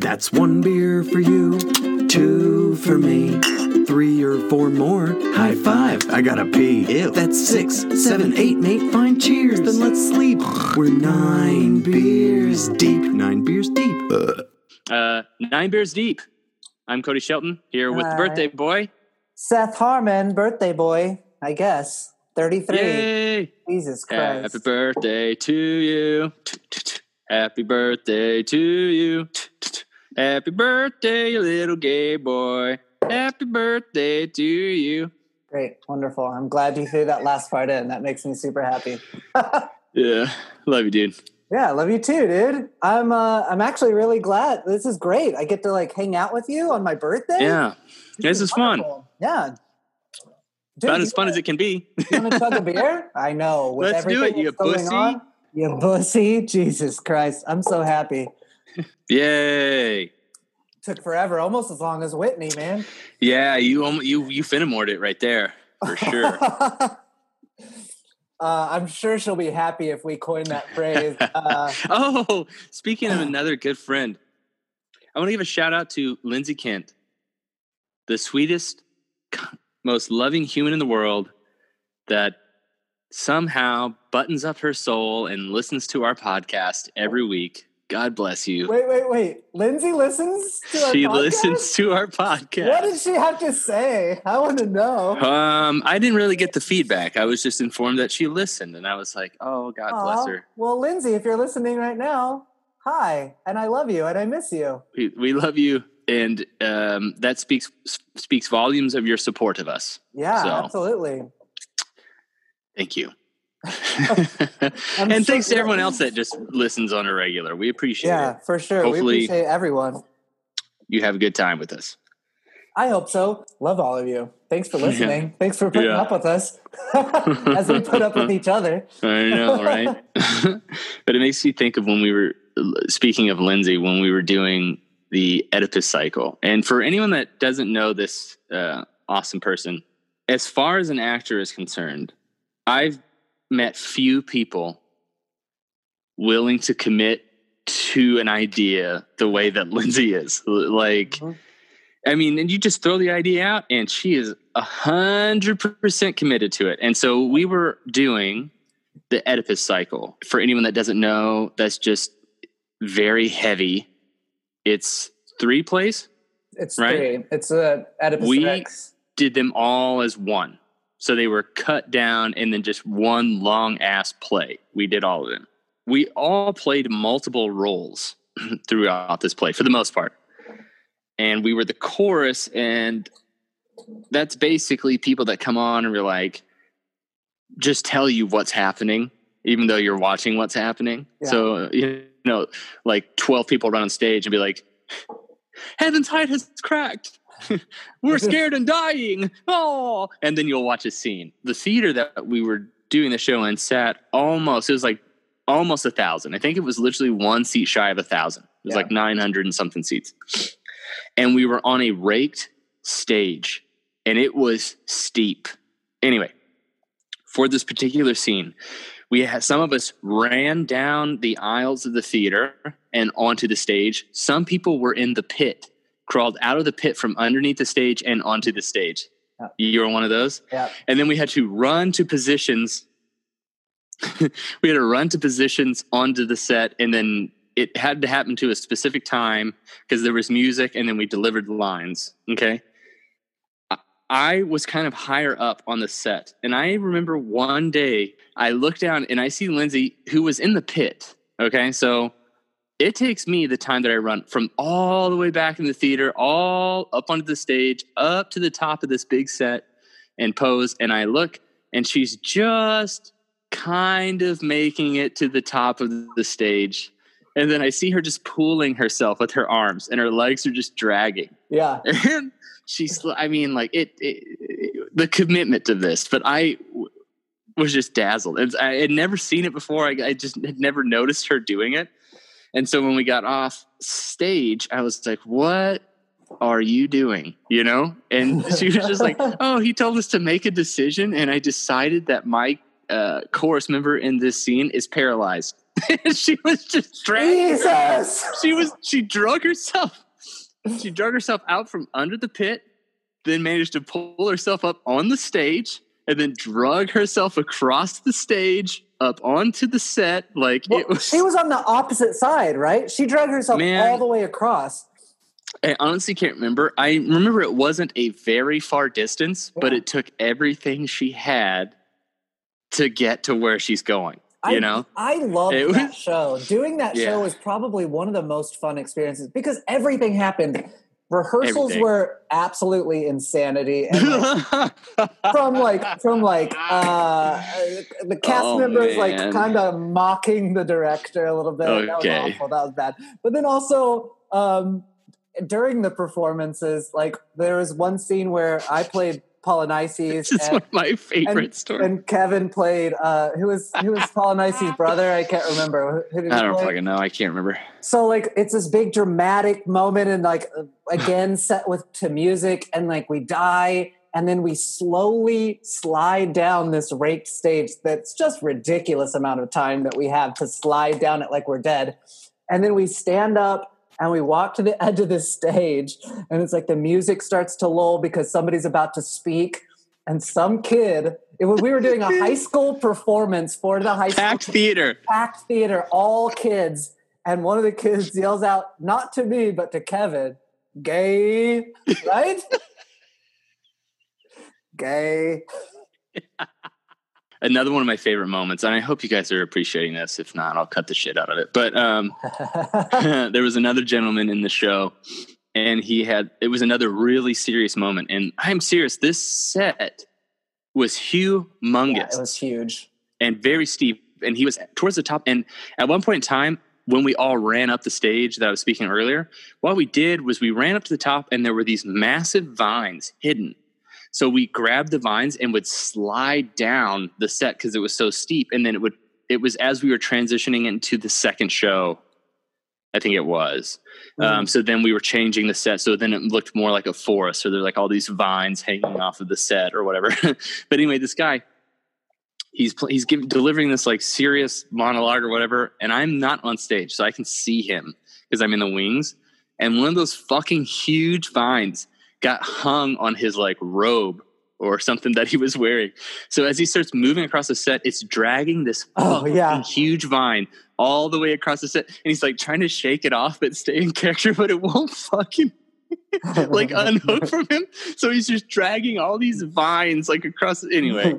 That's one beer for you, two for me, three or four more. High five, I gotta pee. Ew. That's six, seven, eight, mate. Fine, cheers. Then let's sleep. We're nine beers deep. Nine beers deep. Uh, nine beers deep. I'm Cody Shelton here with the Hi. birthday boy. Seth Harmon, birthday boy, I guess. 33. Yay! Jesus Christ. Happy birthday to you. Happy birthday to you. Happy birthday, little gay boy. Happy birthday to you. Great. Wonderful. I'm glad you threw that last part in. That makes me super happy. Yeah, love you, dude. Yeah, love you too, dude. I'm uh I'm actually really glad. This is great. I get to like hang out with you on my birthday. Yeah, this is fun. Yeah. Dude, About as fun wanna- as it can be. You want to chug a beer? I know. With Let's do it, you pussy. on, you pussy. Jesus Christ. I'm so happy. Yay! Took forever, almost as long as Whitney, man. Yeah, you you you finimored it right there for sure. uh, I'm sure she'll be happy if we coin that phrase. Uh, oh, speaking of another good friend, I want to give a shout out to Lindsay Kent, the sweetest, most loving human in the world that somehow buttons up her soul and listens to our podcast every week. God bless you. wait, wait, wait. Lindsay listens to our she podcast? listens to our podcast. What did she have to say? I want to know. um, I didn't really get the feedback. I was just informed that she listened, and I was like, "Oh, God bless her." Well, Lindsay, if you're listening right now, hi, and I love you, and I miss you. We, we love you, and um, that speaks speaks volumes of your support of us. Yeah, So. absolutely. Thank you. And so thanks to everyone else that just listens on a regular. We appreciate Yeah, it. Yeah, for sure. Hopefully- we appreciate everyone. You have a good time with us. I hope so. Love all of you. Thanks for listening. Thanks for putting Yeah. up with us as we put up with each other. I know, right? but it makes me think of when we were speaking of Lindsay when we were doing the Oedipus cycle. And for anyone that doesn't know this uh, awesome person, as far as an actor is concerned, I've met few people willing to commit to an idea the way that Lindsay is. Like, Mhm. I mean, and you just throw the idea out, and she is a hundred percent committed to it. And so we were doing the Oedipus cycle. For anyone that doesn't know, that's just very heavy. It's three plays. It's Right. three. It's a Oedipus We- Rex. Did them all as one. So they were cut down and then just one long ass play. We did all of them. We all played multiple roles throughout this play for the most part. And we were the chorus, and that's basically people that come on and we're like, just tell you what's happening, even though you're watching what's happening. Yeah. So, you know, like 12 people run on stage and be like, Heaven's height has cracked. We're scared and dying. Oh, and then you'll watch a scene. The theater that we were doing the show in sat almost, it was like almost a thousand. I think it was literally one seat shy of a thousand. It was Yeah. like 900 and something seats. And we were on a raked stage and it was steep. Anyway, for this particular scene, we had some of us ran down the aisles of the theater and onto the stage. Some people were in the pit, crawled out of the pit from underneath the stage and onto the stage. Yeah. You were one of those? Yeah. And then we had to run to positions. we had to run to positions onto the set, and then it had to happen to a specific time because there was music, and then we delivered the lines. Okay. I- I was kind of higher up on the set, and I remember one day I look down and I see Lindsay, who was in the pit. Okay, so it takes me the time that I run from all the way back in the theater, all up onto the stage, up to the top of this big set and pose. And I look, and she's just kind of making it to the top of the stage. And then I see her just pulling herself with her arms, and her legs are just dragging. Yeah. And she's, I mean, like it, it, it- the commitment to this. But I, was just dazzled. I had never seen it before. I, I just had never noticed her doing it. And so when we got off stage, I was like, what are you doing? You know? And she was just like, oh, he told us to make a decision. And I decided that my uh, chorus member in this scene is paralyzed. she was just dragging. Jesus. She was she drug herself. She drug herself out from under the pit, then managed to pull herself up on the stage, and then drug herself across the stage up onto the set. Like Well, it was. she was on the opposite side, right? She dragged herself Man. all the way across. I honestly can't remember. I remember it wasn't a very far distance, but it took everything she had to get to where she's going. You I, know, I love that show. Doing that Yeah. show was probably one of the most fun experiences because everything happened. Rehearsals Everything. were absolutely insanity, and like, from like from like uh, the cast Oh, members like kind of mocking the director a little bit. That was Okay. awful. That was bad. But then also um, during the performances, like there was one scene where I played Polynices this is and, one of my favorite and, stories. and Kevin played uh, who was who was Polynices' brother. I can't remember. Who, who did I don't play? fucking know. I can't remember. so like it's this big dramatic moment and like uh, again set with to music and like we die and then we slowly slide down this raked stage that's just ridiculous amount of time that we have to slide down it like we're dead and then we stand up and we walk to the edge of this stage and it's like the music starts to lull because somebody's about to speak and some kid it was, we were doing a high school performance for the high school Packed theater. packed theater, all kids, and one of the kids yells out, not to me, but to Kevin, gay, right? gay. Another one of my favorite moments, and I hope you guys are appreciating this. If not, I'll cut the shit out of it. But um, there was another gentleman in the show, and he had it was another really serious moment. And I'm serious. This set was humongous. Yeah, it was huge. and very steep. And he was towards the top. And at one point in time, when we all ran up the stage that I was speaking earlier, what we did was we ran up to the top and there were these massive vines hidden. So we grabbed the vines and would slide down the set because it was so steep. And then it would, it was as we were transitioning into the second show, I think it was. Um, so then we were changing the set. So then it looked more like a forest. So there's like all these vines hanging off of the set or whatever. but anyway, this guy, he's he's giving delivering this like serious monologue or whatever, and I'm not on stage, so I can see him because I'm in the wings. And one of those fucking huge vines got hung on his like robe or something that he was wearing. So as he starts moving across the set, it's dragging this Oh, yeah. huge vine all the way across the set, and he's like trying to shake it off but stay in character, but it won't fucking like unhook from him. So he's just dragging all these vines like across. Anyway,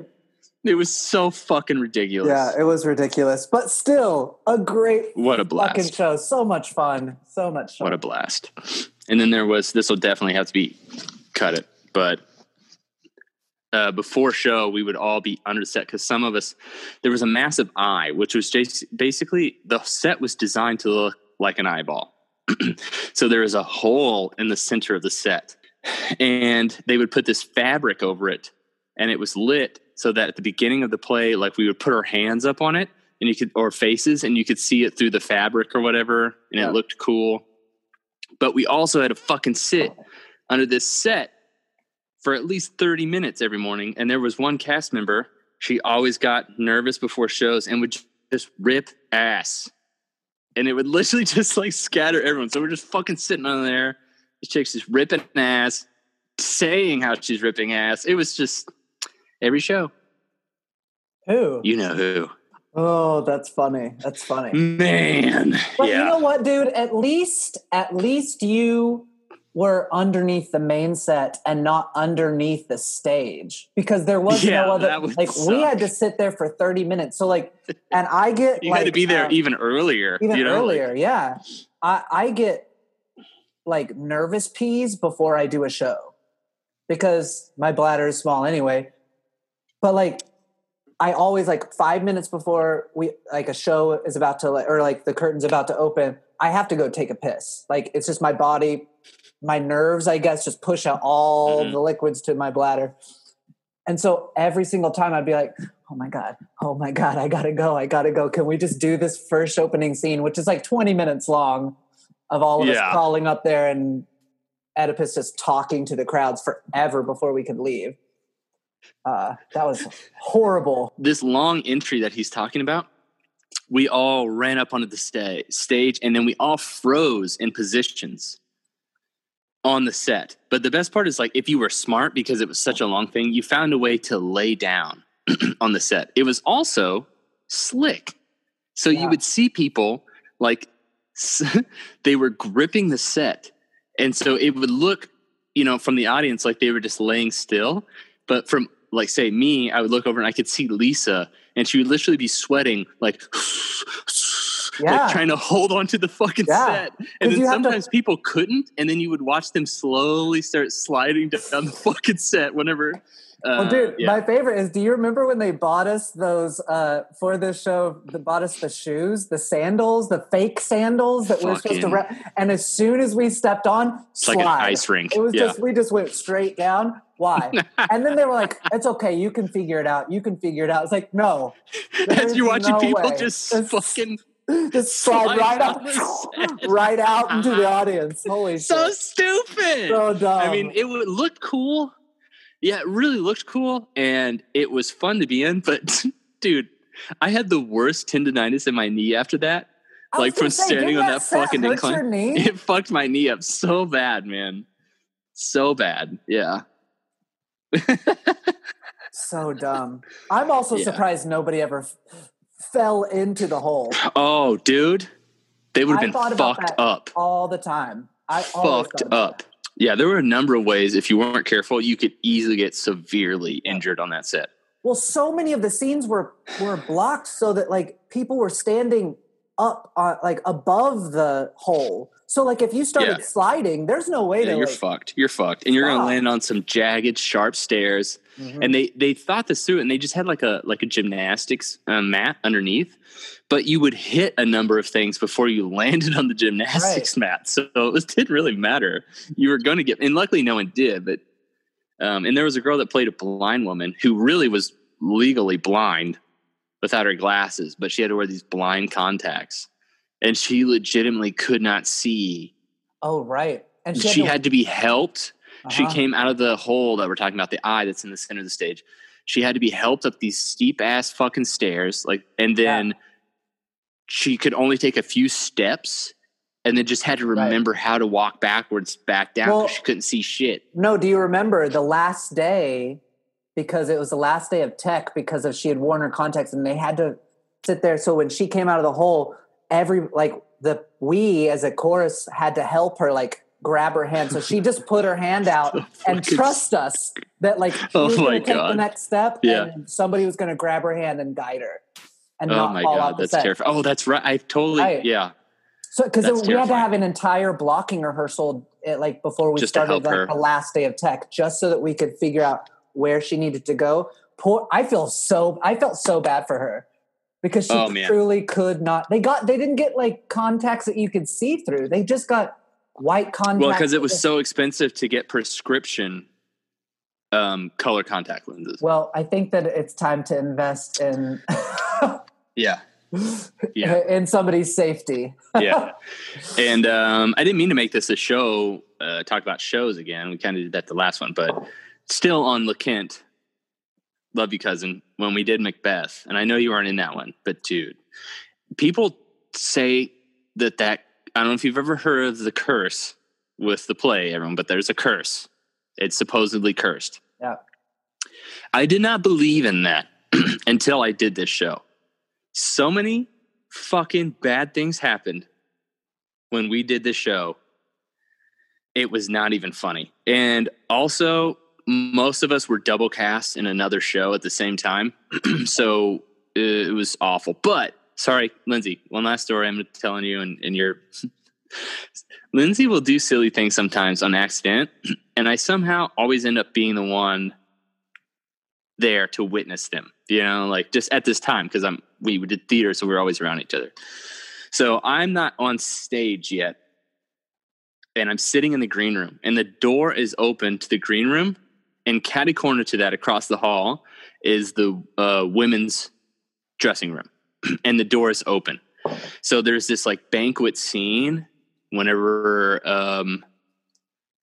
it was so fucking ridiculous. yeah, it was ridiculous, but still a great what a blast. fucking show. So much fun. So much fun. What a blast! And then there was this will definitely have to be cut it, but uh, before show we would all be under the set because some of us there was a massive eye, which was just basically the set was designed to look like an eyeball. so there is a hole in the center of the set, and they would put this fabric over it, and it was lit so that at the beginning of the play, like we would put our hands up on it, and you could or faces, and you could see it through the fabric or whatever, and Yeah. it looked cool. But we also had to fucking sit oh. under this set for at least 30 minutes every morning. And there was one cast member, she always got nervous before shows and would just rip ass. And it would literally just like scatter everyone. So we're just fucking sitting on there. This chick's just ripping ass, saying how she's ripping ass. It was just every show. Who? You know who. Oh, that's funny. That's funny. Man. But yeah. you know what, dude? At least, at least you were underneath the main set and not underneath the stage because there was Yeah, no other. Like we had to sit there for thirty minutes. So like, and I get you like had to be there uh, even earlier. even you know? like- earlier. yeah, I I get like nervous peas before I do a show because my bladder is small anyway. But like I always like five minutes before we like a show is about to or like the curtain's about to open, I have to go take a piss. Like it's just my body, my nerves, I guess, just push out all Mhm. the liquids to my bladder. And so every single time I'd be like, oh my God, oh my God, I gotta go, I gotta go. Can we just do this first opening scene, which is like 20 minutes long of all of us crawling up there and Oedipus just talking to the crowds forever before we could leave. Uh, that was horrible. this long entry that he's talking about we all ran up onto the sta- stage and then we all froze in positions on the set. But the best part is like if you were smart because it was such a long thing, you found a way to lay down on the set. It was also slick. So Yeah. you would see people like they were gripping the set. And so it would look, you know, from the audience like they were just laying still, but from like say me, I would look over and I could see Lisa and she would literally be sweating like Yeah. like trying to hold on to the fucking Yeah. set. And then have to- sometimes people couldn't, and then you would watch them slowly start sliding down the fucking set whenever. Uh, Well, dude, yeah. my favorite is. Do you remember when they bought us those uh, for this show? They bought us the shoes, the sandals, the fake sandals that we were supposed to. Fucking- Re- and as soon as we stepped on, it's like an ice rink. It was yeah. just we just went straight down. Why? and then they were like, "It's okay, you can figure it out. You can figure it out." It's like, no, As you're watching no people way. just It's- fucking just slide slide right down up, the set. right out into the uh-huh. audience. Holy so shit! stupid. So dumb. I mean, it would look cool. Yeah, it really looked cool, and it was fun to be in. But dude, I had the worst tendonitis in my knee after that. Like, from standing on that fucking incline. It fucked my knee up so bad, man. So bad. Yeah. So dumb. I'm also Yeah. surprised nobody ever f- fell into the hole Oh, dude. They would have been fucked that up. all the time. I Fucked up. Yeah, there were a number of ways if you weren't careful, you could easily get severely injured on that set. Well, so many of the scenes were were blocked so that like people were standing up on like above the hole. So like if you started Yeah. sliding, there's no way Yeah, to you're like, fucked. You're fucked. And you're gonna land on some jagged, sharp stairs. Mhm. And they they thought this through and they just had like a like a gymnastics uh, mat underneath. But you would hit a number of things before you landed on the gymnastics mat. So it didn't really matter. You were gonna get and luckily no one did, but um, and there was a girl that played a blind woman who really was legally blind without her glasses, but she had to wear these blind contacts. And she legitimately could not see. oh right. And She, she, had, had to be helped. She uh-huh. came out of the hole that we're talking about, the eye that's in the center of the stage. She had to be helped up these steep ass fucking stairs, like, and Yeah. then she could only take a few steps, and then just had to Right. remember how to walk backwards back down because Well- she couldn't see shit. No, do you remember the last day because it was the last day of tech because of she had worn her contacts and they had to sit there. So when she came out of the hole, every like the we as a chorus had to help her like grab her hand. So she just put her hand out and trust us that like she Oh was my going to take the next step Yeah. and somebody was going to grab her hand and guide her and Oh not my fall god, out the that's set. terrifying. Oh, that's right. I totally Right. yeah. So because we had to have an entire blocking rehearsal eh, like before we Just started like her. the last day of tech, just so that we could figure out where she needed to go. Poor, I feel so I felt so bad for her because she Oh, truly could not. They got they didn't get like contacts that you could see through. They just got white contacts. Well, because it was so expensive to get prescription um, color contact lenses. Well, I think that it's time to invest in Yeah, Yeah. in somebody's safety. yeah. And um, I didn't mean to make this a show, uh, talk about shows again. We kind of did that the last one, but still on LeKent. Love you, cousin. When we did Macbeth, and I know you aren't in that one, but dude, people say that that I don't know if you've ever heard of the curse with the play, everyone, but there's a curse. It's supposedly cursed. Yeah. I did not believe in that until I did this show. So many fucking bad things happened when we did this show. It was not even funny. And also, most of us were double cast in another show at the same time. so it was awful. But sorry, Lindsay, one last story I'm telling you, and, and you're. Lindsay will do silly things sometimes on accident, and I somehow always end up being the one there to witness them. You know, like just at this time because I'm we did theater, so we are always around each other. So I'm not on stage yet, and I'm sitting in the green room, and the door is open to the green room, and catty corner to that across the hall is the uh, women's dressing room, and the door is open. So there's this like banquet scene whenever um,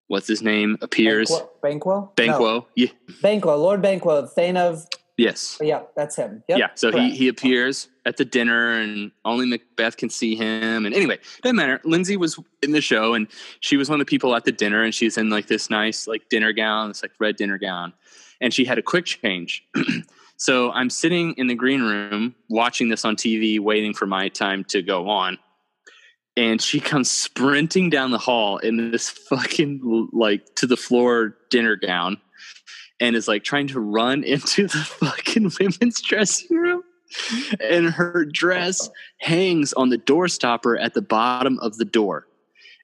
what's his name appears. Banquo? Banquo? Banquo, yeah, Banquo, Lord Banquo, Thane of Yes. Oh, yeah, that's him. Yep, yeah. So he, he appears at the dinner and only Macbeth can see him. And anyway, doesn't matter. Lindsay was in the show and she was one of the people at the dinner and she's in like this nice like dinner gown, this like red dinner gown. And she had a quick change. so I'm sitting in the green room watching this on TV, waiting for my time to go on. And she comes sprinting down the hall in this fucking like to the floor dinner gown and is like trying to run into the fucking women's dressing room. And her dress hangs on the door stopper at the bottom of the door.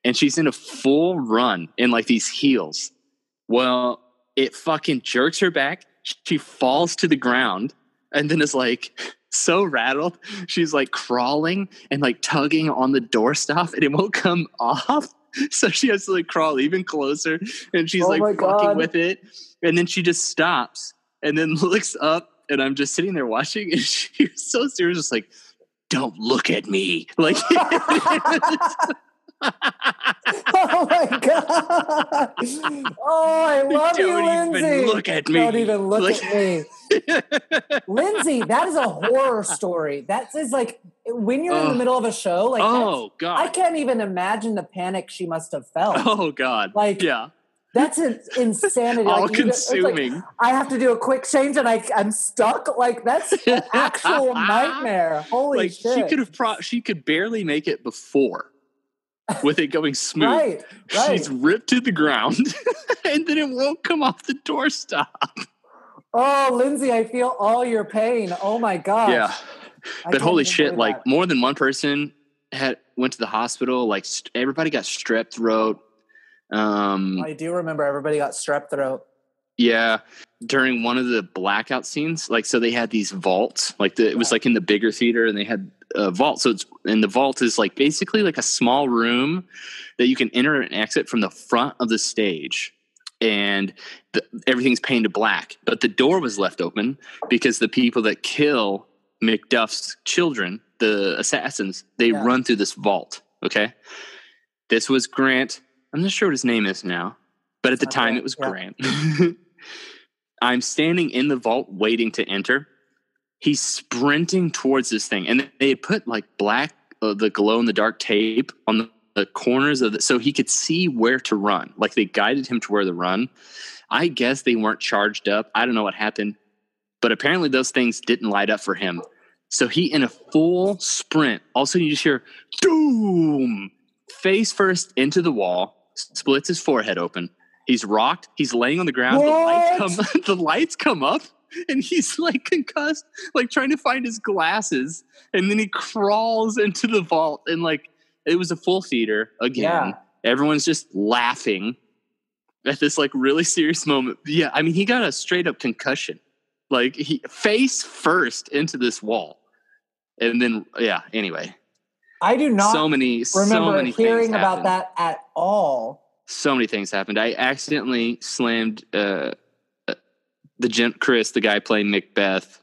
And she's in a full run in like these heels. Well, it fucking jerks her back. She falls to the ground and then is like so rattled. She's like crawling and like tugging on the doorstop and it won't come off. So she has to like crawl even closer and she's Oh like fucking God. with it. And then she just stops and then looks up and I'm just sitting there watching and she was so serious, just like, don't look at me. Like oh my god! Oh, I love you, Don't Lindsay. even look at me. Don't even look Like- at me, Lindsay. That is a horror story. That is like when you're in the middle of a show. Like, oh god, I can't even imagine the panic she must have felt. Oh god. Like- yeah. That's an insanity. All Like, you it's like, consuming. I have to do a quick change, and I I'm stuck. Like that's an actual nightmare. Holy like shit! she could have pro- she could barely make it before with it going smooth. right, right. She's ripped to the ground and then it won't come off the doorstop. Oh, Lindsay, I feel all your pain. Oh my god. Yeah. I But holy shit, like that. more than one person had went to the hospital. Like st- everybody got strep throat. Um, I do remember everybody got strep throat. Yeah, during one of the blackout scenes, like so they had these vaults. Like the, it was like in the bigger theater, and they had a vault. So it's and the vault is like basically like a small room that you can enter and exit from the front of the stage. And the, everything's painted black, but the door was left open because the people that kill Macduff's children, the assassins, they Yeah. run through this vault. Okay. This was Grant. I'm not sure what his name is now, but at the time it was yeah. Grant. I'm standing in the vault waiting to enter. He's sprinting towards this thing, and they put like black, uh, the glow in the dark tape on the, the corners of it so he could see where to run. Like they guided him to where to run. I guess they weren't charged up. I don't know what happened, but apparently those things didn't light up for him. So he, in a full sprint, also you just hear doom, face first into the wall, splits his forehead open. He's rocked. He's laying on the ground. The lights come. The lights come up, and he's like concussed, like trying to find his glasses. And then he crawls into the vault, and like it was a full theater again. Yeah. Everyone's just laughing at this like really serious moment. Yeah, I mean, he got a straight up concussion, like he face first into this wall, and then yeah. Anyway, I do not so many, so remember many hearing about that at all. So many things happened. I accidentally slammed uh, uh, the gent Chris, the guy playing Macbeth,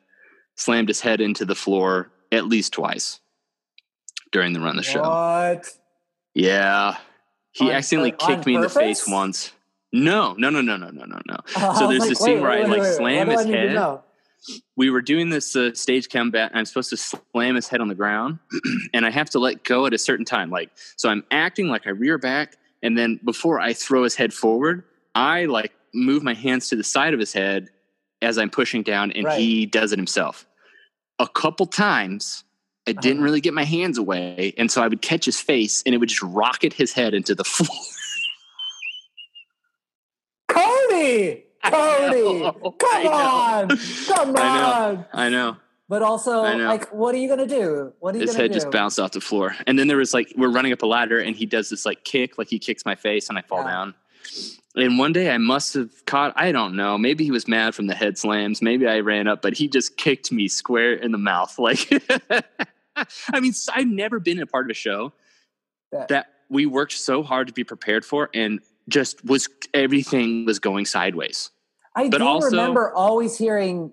slammed his head into the floor at least twice during the run of the show. What? Yeah. He On accidentally on kicked me in the face once. No, no, no, no, no, no, no, no. I So there's this scene where I, like, slam his I need to head. We were doing this uh, stage combat. I'm supposed to slam his head on the ground, and I have to let go at a certain time. Like, so I'm acting like I rear back, and then before I throw his head forward, I like move my hands to the side of his head as I'm pushing down, and Right. he does it himself. A couple times, I didn't Uh-huh. really get my hands away, and so I would catch his face, and it would just rocket his head into the floor. Cody! Cody! know, Come on! Come I know. I know. But also, like, what are you gonna do? What are you his head do? just bounced off the floor. And then there was like we're running up a ladder and he does this like kick, like he kicks my face and I fall Yeah. down. And one day I must have caught I don't know, maybe he was mad from the head slams, maybe I ran up, but he just kicked me square in the mouth. Like I mean, I've never been a part of a show Yeah. that we worked so hard to be prepared for and just was everything was going sideways. I but do also- remember always hearing.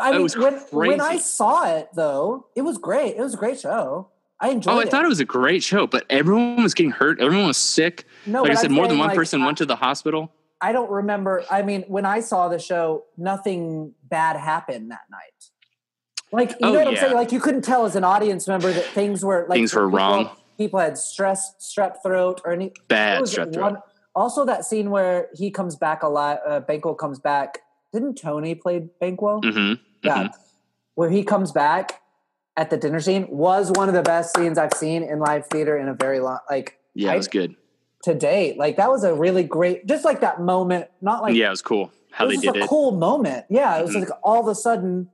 I mean, was when when I saw it though, it was great. It was a great show. I enjoyed Oh, I it. thought it was a great show, but everyone was getting hurt. Everyone was sick. no, like I said, I'm more than one like, person I- went to the hospital. I don't remember. I mean, when I saw the show, nothing bad happened that night. Like, you Oh, know what I'm saying? Like, you couldn't tell as an audience member that things were like Things were people, wrong. People had stress, strep throat, or any Bad strep throat. one- also, that scene where he comes back alive, uh, Banquo comes back. Didn't Tony play Banquo? hmm Yeah. Where he comes back at the dinner scene was one of the best scenes I've seen in live theater in a very long, like Yeah, it was good. to date. Like that was a really great, just like that moment. Not like yeah, it was cool how it they did a it. cool moment. Yeah, it was Mhm. like all of a sudden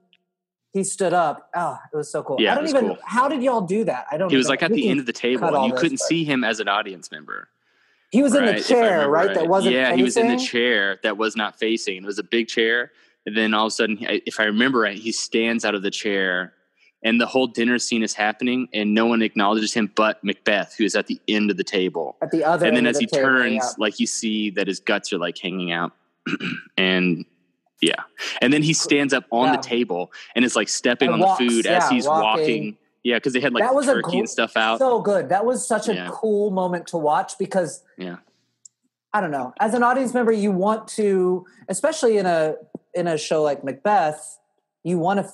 he stood up. Oh, it was so cool. Yeah, I don't even. cool. How did y'all do that? I don't. Know. He was like at the end of the table, and you this, couldn't but- see him as an audience member. He was in the chair, remember right? That wasn't. Yeah, he was in the chair that was not facing. It was a big chair, and then all of a sudden, if I remember right, he stands out of the chair, and the whole dinner scene is happening, and no one acknowledges him but Macbeth, who is at the end of the table. at the other. and then end as of he the table, turns, yeah. like you see that his guts are like hanging out, and yeah, and then he stands up on Yeah. the table and is like stepping And on walks, the food as he's walking. walking. Yeah, because they had like That was a turkey gr- and stuff out. so good. That was such a Yeah. cool moment to watch because yeah, I don't know. As an audience member, you want to, especially in a in a show like Macbeth, you want to.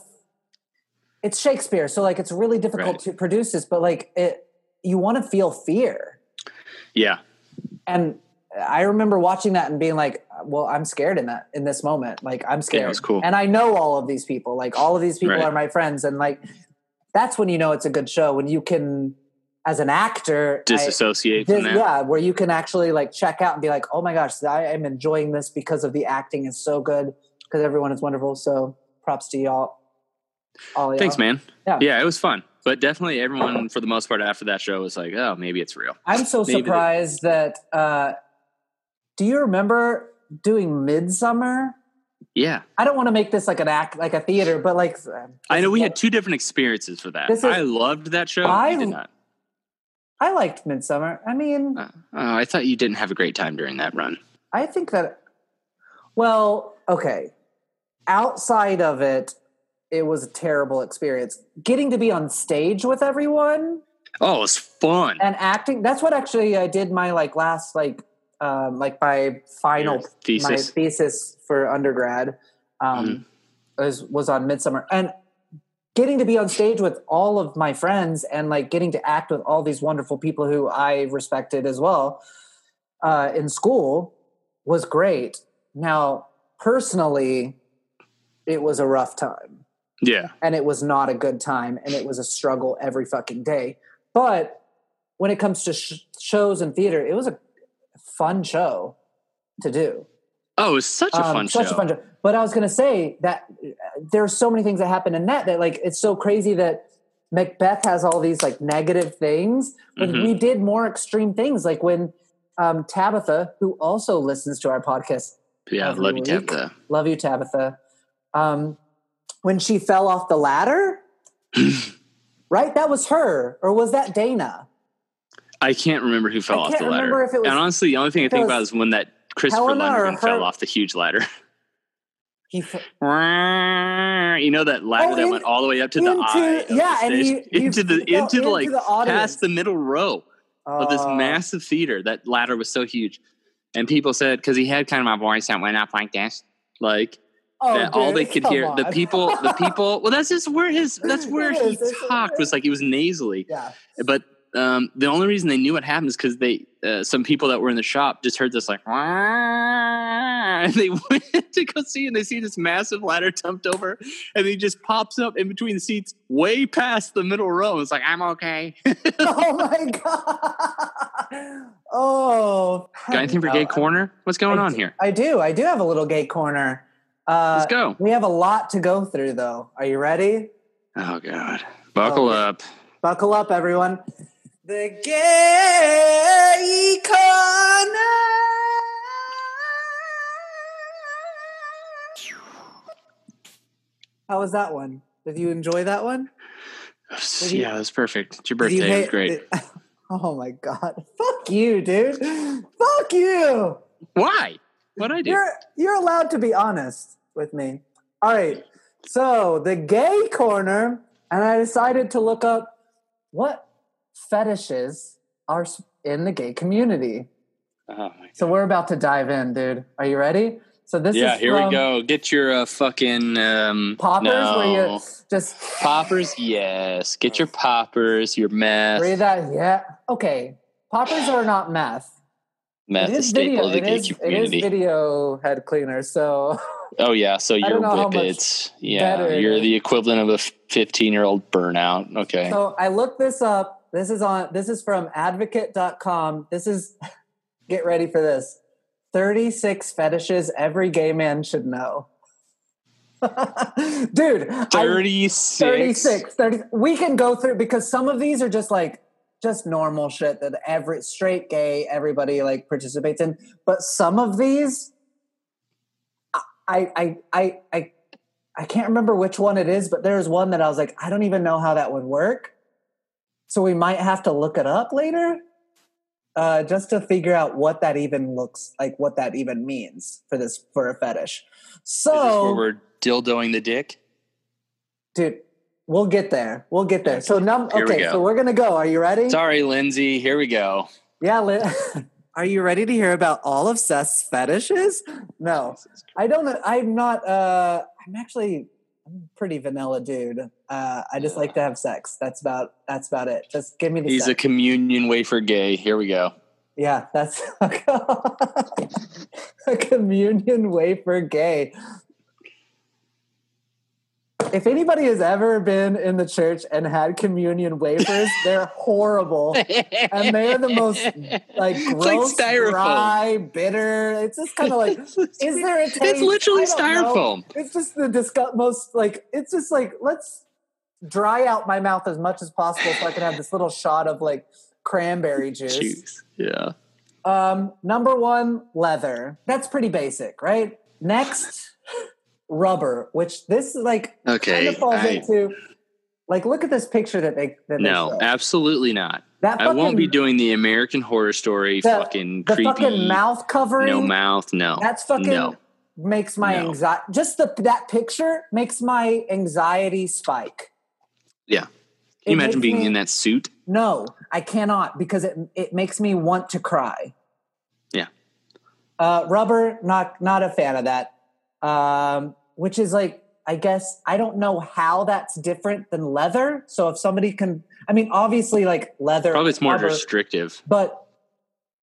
It's Shakespeare, so like it's really difficult Right. to produce this, but like it, you want to feel fear. yeah, And I remember watching that and being like, "Well, I'm scared in that in this moment. Like I'm scared." was cool. And I know all of these people. Like all of these people Right. are my friends, and like that's when you know it's a good show when you can, as an actor, I- disassociate that. yeah, where you can actually like check out and be like, oh my gosh, I am enjoying this because of the acting is so good because everyone is wonderful. So props to y'all. All y'all. Thanks, man. Yeah. Yeah. it was fun. But definitely everyone for the most part after that show was like, oh, maybe it's real. I'm so Maybe surprised that. Uh, do you remember doing Midsummer? Yeah. I don't want to make this like an act, like a theater, but like I know we had two different experiences for that. I loved that show. I- did not. I liked Midsummer. I mean, Uh, oh, I thought you didn't have a great time during that run. I think that. Well, okay. Outside of it, it was a terrible experience. Getting to be on stage with everyone Oh, it's fun. and acting. That's what actually I did my like last like um like my final Your thesis. my thesis for undergrad um Mm-hmm. was was on Midsummer and getting to be on stage with all of my friends and like getting to act with all these wonderful people who I respected as well uh, in school was great. Now, personally, it was a rough time yeah. and it was not a good time and it was a struggle every fucking day. But when it comes to sh- shows and theater, it was a fun show to do. Oh, it was such a Um, fun such show. a fun show. But I was going to say that uh, there's so many things that happen in that that like it's so crazy that Macbeth has all these like negative things, but Mhm. we did more extreme things. Like when um, Tabitha, who also listens to our podcast, yeah, love you. Tabitha. love you, Tabitha. Um, when she fell off the ladder, right? That was her, or was that Dana? I can't remember who fell I off the ladder. remember if it was- and honestly, the only thing I think about is when that Christopher Lundgren fell off the huge ladder. He f- you know that ladder Oh, that in- went all the way up to the into- eye. of the yeah, and stage. he- he into the fell into the like the past the middle row of this Oh. massive theater. That ladder was so huge, and people said because he had kind of my voice that went up like this, like Oh, that all they could hear. The people, the people. Well, that's just where his. That's where he talked. Was like he was nasally. yeah. But um, the only reason they knew what happened is because they uh, some people that were in the shop just heard this like and they went to go see and they see this massive ladder dumped over and he just pops up in between the seats way past the middle row it's like i'm okay oh my god. Oh. got anything for gay corner what's going I on do- here I do. I do have a little gay corner. Uh, let's go We have a lot to go through, though. Are you ready? oh god buckle up Buckle up, everyone. The gay corner. How was that one? Did you enjoy that one? Did you- yeah that's perfect it's your Did you birthday it was hate- great Oh my god! Fuck you, dude. Fuck you. why what i do You're you're allowed to be honest with me. All right. So the gay corner, and I decided to look up what fetishes are in the gay community. Oh So we're about to dive in, dude. Are you ready? So this is yeah, is here we go. Get your uh, fucking um, Poppers no. where you just poppers. Yes, get your poppers. Your meth. read that. Yeah. Okay. Poppers are not meth. Meth it is is staple video. of the It gay is, it is video head cleaner. So Oh yeah, so you're whippets. Yeah, you're the equivalent of a 15 year old burnout. Okay. So I looked this up. This is on this is from advocate.com. This is get ready for this. 36 fetishes every gay man should know. Dude, I- 36. 36 30 we can go through because some of these are just like just normal shit that every straight gay everybody like participates in. But some of these i i i i i can't remember which one it is but there's one that i was like i don't even know how that would work. So we might have to look it up later uh just to figure out what that even looks like what that even means for this for a fetish. Is this where so we're dildoing the dick? dude we'll get there. We'll get there. So num Here okay go. so we're gonna go. Are you ready? Sorry, Lindsay. Here we go. yeah Lin- are you ready to hear about all of seth's fetishes? No. I don't i'm not uh i'm actually i'm a pretty vanilla dude. Uh i just like to have sex. That's about that's about it. Just give me the He's a communion wafer gay. Here we go. yeah that's a communion wafer gay if anybody has ever been in the church and had communion wafers, they're horrible. and they're the most like It's like dry, bitter. It's just kind of like, is there a taste? It's literally don't know. styrofoam. It's just the disgust most like it's just like let's dry out my mouth as much as possible so I can have this little shot of like cranberry juice. Juice. Yeah. Um, number one, leather. That's pretty basic, right? Next, rubber, which this is like kind Okay. of falls I- into. Like, look at this picture that they that they no, show. absolutely not. that I won't be doing the American Horror Story The- fucking the creepy. fucking mouth covering. No mouth. No. That's fucking No. makes my No. anxiety. Just the that picture makes my anxiety spike. Yeah. Can It you imagine being me- in that suit? No, I cannot because it it makes me want to cry. Yeah. Uh, rubber, not not a fan of that. Um, which is like, I guess I don't know how that's different than leather. So if somebody can, I mean, obviously, like leather, Probably it's more rubber, restrictive. but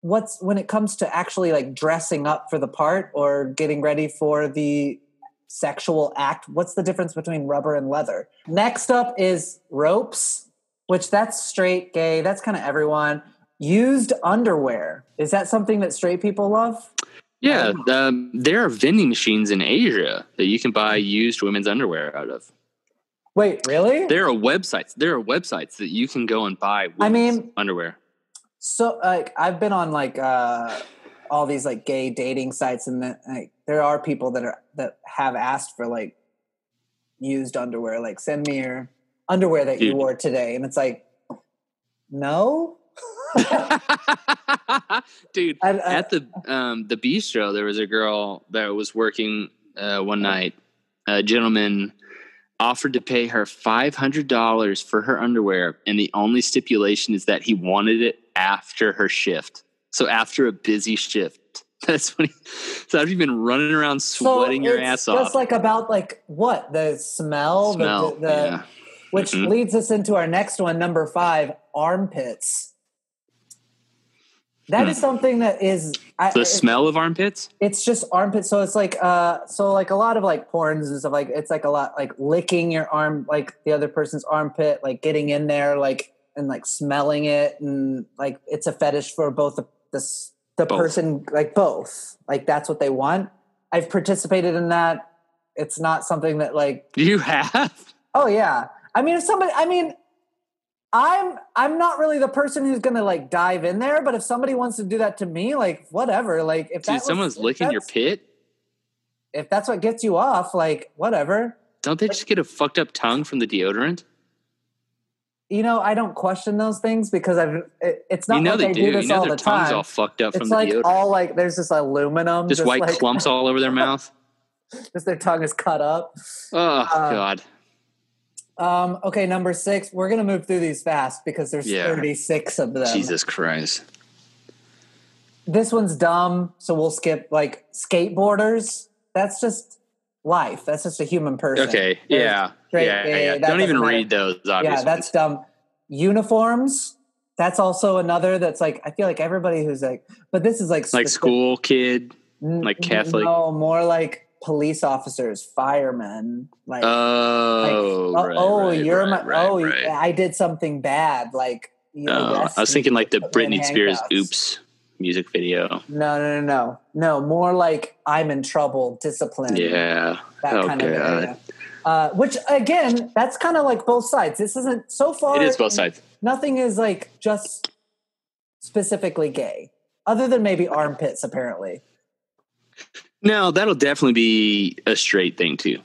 what's when it comes to actually like dressing up for the part or getting ready for the sexual act what's the difference between rubber and leather next up is ropes which that's straight gay that's kind of everyone used underwear is that something that straight people love Yeah, um, there are vending machines in Asia that you can buy used women's underwear out of. wait really There are websites. There are websites that you can go and buy. I mean- underwear. so like i've been on like uh all these like gay dating sites and the, like there are people that are that have asked for like used underwear like send me your underwear that you wore today and it's like no Dude, I- I- at the um, the bistro, there was a girl that was working uh, one night. A gentleman offered to pay her five hundred dollars for her underwear, and the only stipulation is that he wanted it after her shift. So after a busy shift. That's when he, so after you've been running around sweating your ass off, just off. like about like what the smell, Smell, the, the, yeah. which Mhm. leads us into our next one, number five, armpits. That is something that is I, Hmm. the smell of armpits. It's just armpit. So it's like uh so like a lot of like porns and stuff like it's like a lot like licking your arm like the other person's armpit, like getting in there like and like smelling it and like it's a fetish for both the the, the Both. person like both. Like that's what they want. I've participated in that. It's not something that like You have. oh yeah. I mean if somebody I mean I'm I'm not really the person who's gonna like dive in there, but if somebody wants to do that to me, like whatever. Like if that Dude, was- someone's if licking your pit. if that's what gets you off, like whatever. Don't they just get a fucked up tongue from the deodorant? You know, I don't question those things because I've. It, it's not you know like they I do. do this you know all their the tongue's time. all fucked up from it's the like deodorant. all like there's this aluminum, just, white like, clumps all over their mouth. Just their tongue is cut up. Oh Uh, god. Um, okay, number six. We're gonna move through these fast because there's Yeah. 36 of them. Jesus Christ. this one's dumb, so we'll skip like skateboarders. That's just life. That's just a human person. Okay. There's Yeah. straight yeah. yeah. Don't even matter. read those. Obviously. Yeah, that's dumb. Uniforms. That's also another that's like I feel like everybody who's like, but this is like like school kid. Like Catholic? No, more like police officers, firemen. Like, Oh. like, right, oh, right, you're right, my. oh. I did something bad. Like, you No, I was thinking like the Britney Spears handcuffs. "Oops" music video. No, no, no, no, no. More like I'm in trouble, discipline. Yeah. that Oh, kind of area. Uh, which again, that's kind of like both sides. This isn't so far. It is both sides. Nothing is like just specifically gay, other than maybe armpits. Apparently, No, that'll definitely be a straight thing too.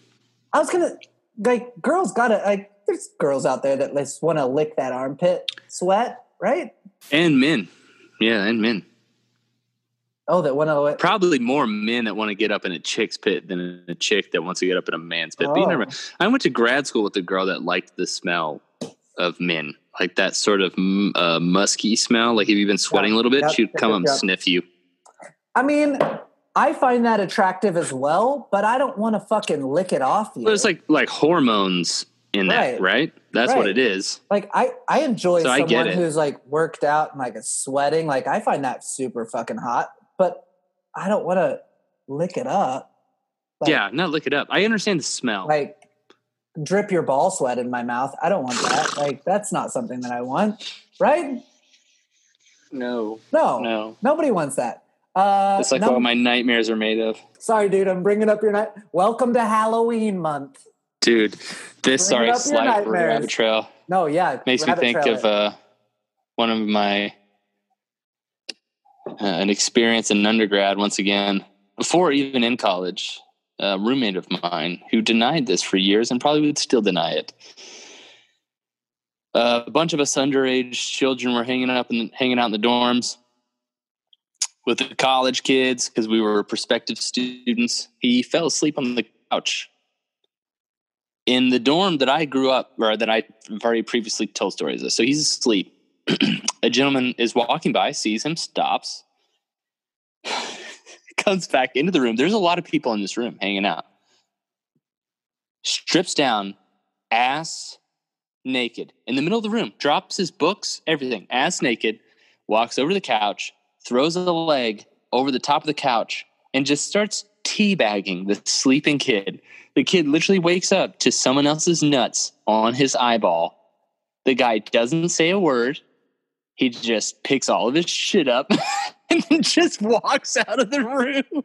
I was gonna like girls gotta like. There's girls out there that just want to lick that armpit sweat, right? And men. Yeah, and men. Oh, that want to. Probably more men that want to get up in a chick's pit than a chick that wants to get up in a man's pit. But you Oh. never, I went to grad school with a girl that liked the smell of men, like that sort of mm, uh, musky smell. Like if you've been sweating a little bit, Yep, she'd come yep, up and sniff you. I mean, I find that attractive as well, but I don't want to fucking lick it off you. But it's like like hormones in that, Right. right? That's what it is. Like I, I enjoy So I someone get who's like worked out and like is sweating. Like I find that super fucking hot, but I don't want to lick it up. Like, yeah, not look it up. I understand the smell. Like drip your ball sweat in my mouth. I don't want that. like that's not something that I want. Right? no, No. no. Nobody wants that. Uh, It's like no- what my nightmares are made of. sorry, dude. I'm bringing up your night. Welcome to Halloween month. Dude, this Bring sorry it up your slight rabbit trail No, yeah. makes me think trail of uh, one of my uh, an experience in undergrad once again before even in college a roommate of mine who denied this for years and probably would still deny it uh, a bunch of us underage children were hanging up and hanging out in the dorms with the college kids because we were prospective students he fell asleep on the couch in the dorm that I grew up, or that I very previously told stories of. So he's asleep. a gentleman is walking by, sees him, stops, comes back into the room. There's a lot of people in this room hanging out. Strips down, ass naked, in the middle of the room, drops his books, everything, ass naked, walks over to the couch, throws a leg over the top of the couch, and just starts teabagging the sleeping kid. The kid literally wakes up to someone else's nuts on his eyeball. The guy doesn't say a word. He just picks all of his shit up and then just walks out of the room.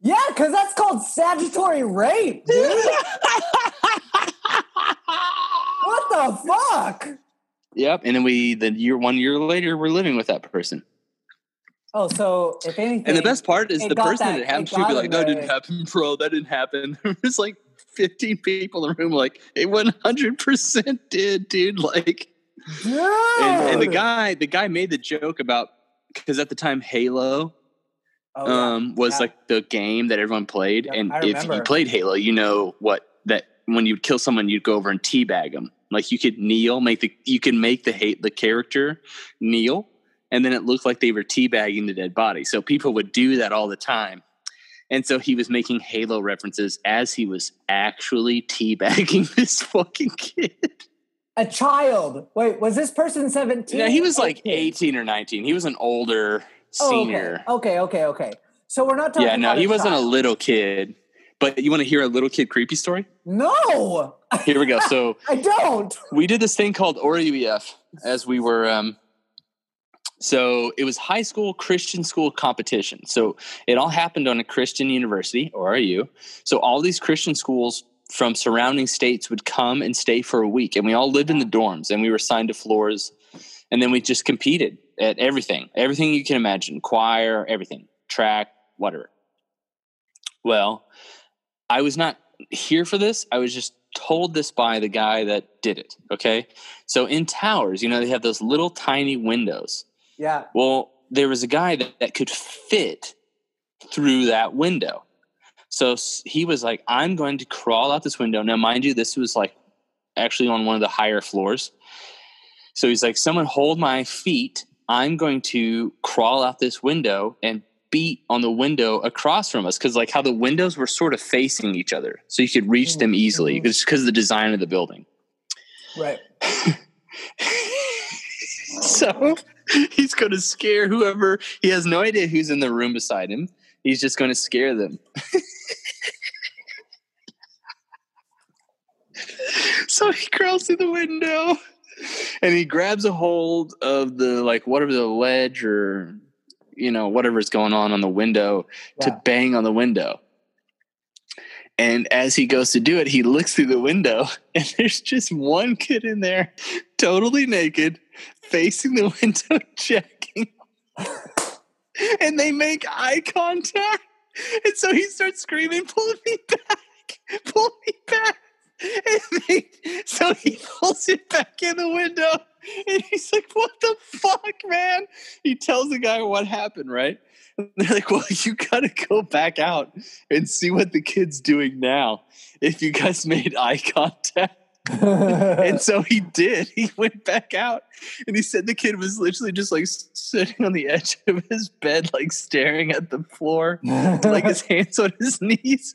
Yeah, because that's called statutory rape, dude. what the fuck? yep. And then we, the year, one year later, we're living with that person. Oh, so if anything, And the best part is the person that- that it happened it to be like, that didn't happen, bro. That didn't happen. There's like 15 people in the room, like, it 100% did, dude. Like, and, and the guy the guy made the joke about because at the time halo Oh, yeah. um was Yeah. like the game that everyone played Yep, and if you played halo you know what that when you'd kill someone you'd go over and teabag them like you could kneel make the you can make the hate the character kneel and then it looked like they were teabagging the dead body so people would do that all the time and so he was making halo references as he was actually teabagging this fucking kid a child. Wait, was this person seventeen? Yeah, he was like Okay. 18 or 19. He was an older Oh, okay. senior. Okay, okay, okay. So we're not talking. yeah, no, he wasn't a little kid. But you want to hear a little kid creepy story? No, Here we go. So I don't. we did this thing called ORUEF as we were. Um, so it was high school Christian school competition. So it all happened on a Christian university, ORU. So all these Christian schools from surrounding states would come and stay for a week, and we all lived in the dorms, and we were assigned to floors, and then we just competed at everything, everything you can imagine, choir, everything, track, whatever. Well, I was not here for this. I was just told this by the guy that did it. Okay. So in towers, you know, they have those little tiny windows. Yeah. Well, there was a guy that, that could fit through that window. So he was like, I'm going to crawl out this window. Now, mind you, this was like actually on one of the higher floors. So he's like, someone hold my feet I'm going to crawl out this window and beat on the window across from us because like how the windows were sort of facing each other so you could reach them mm-hmm. easily mm-hmm. just because of the design of the building Right. so he's going to scare whoever he has no idea who's in the room beside him. He's just going to scare them. So he crawls through the window and he grabs a hold of the like whatever the ledge or you know whatever's going on on the window Yeah. to bang on the window. And as he goes to do it he looks through the window and there's just one kid in there totally naked facing the window checking and they make eye contact and so he starts screaming pull me back pull me back and they, so he pulls it back in the window and he's like, What the fuck, man? He tells the guy what happened, right? And they're like, Well, you gotta go back out and see what the kid's doing now if you guys made eye contact. And so he did. He went back out and he said the kid was literally just like sitting on the edge of his bed, like staring at the floor, like his hands on his knees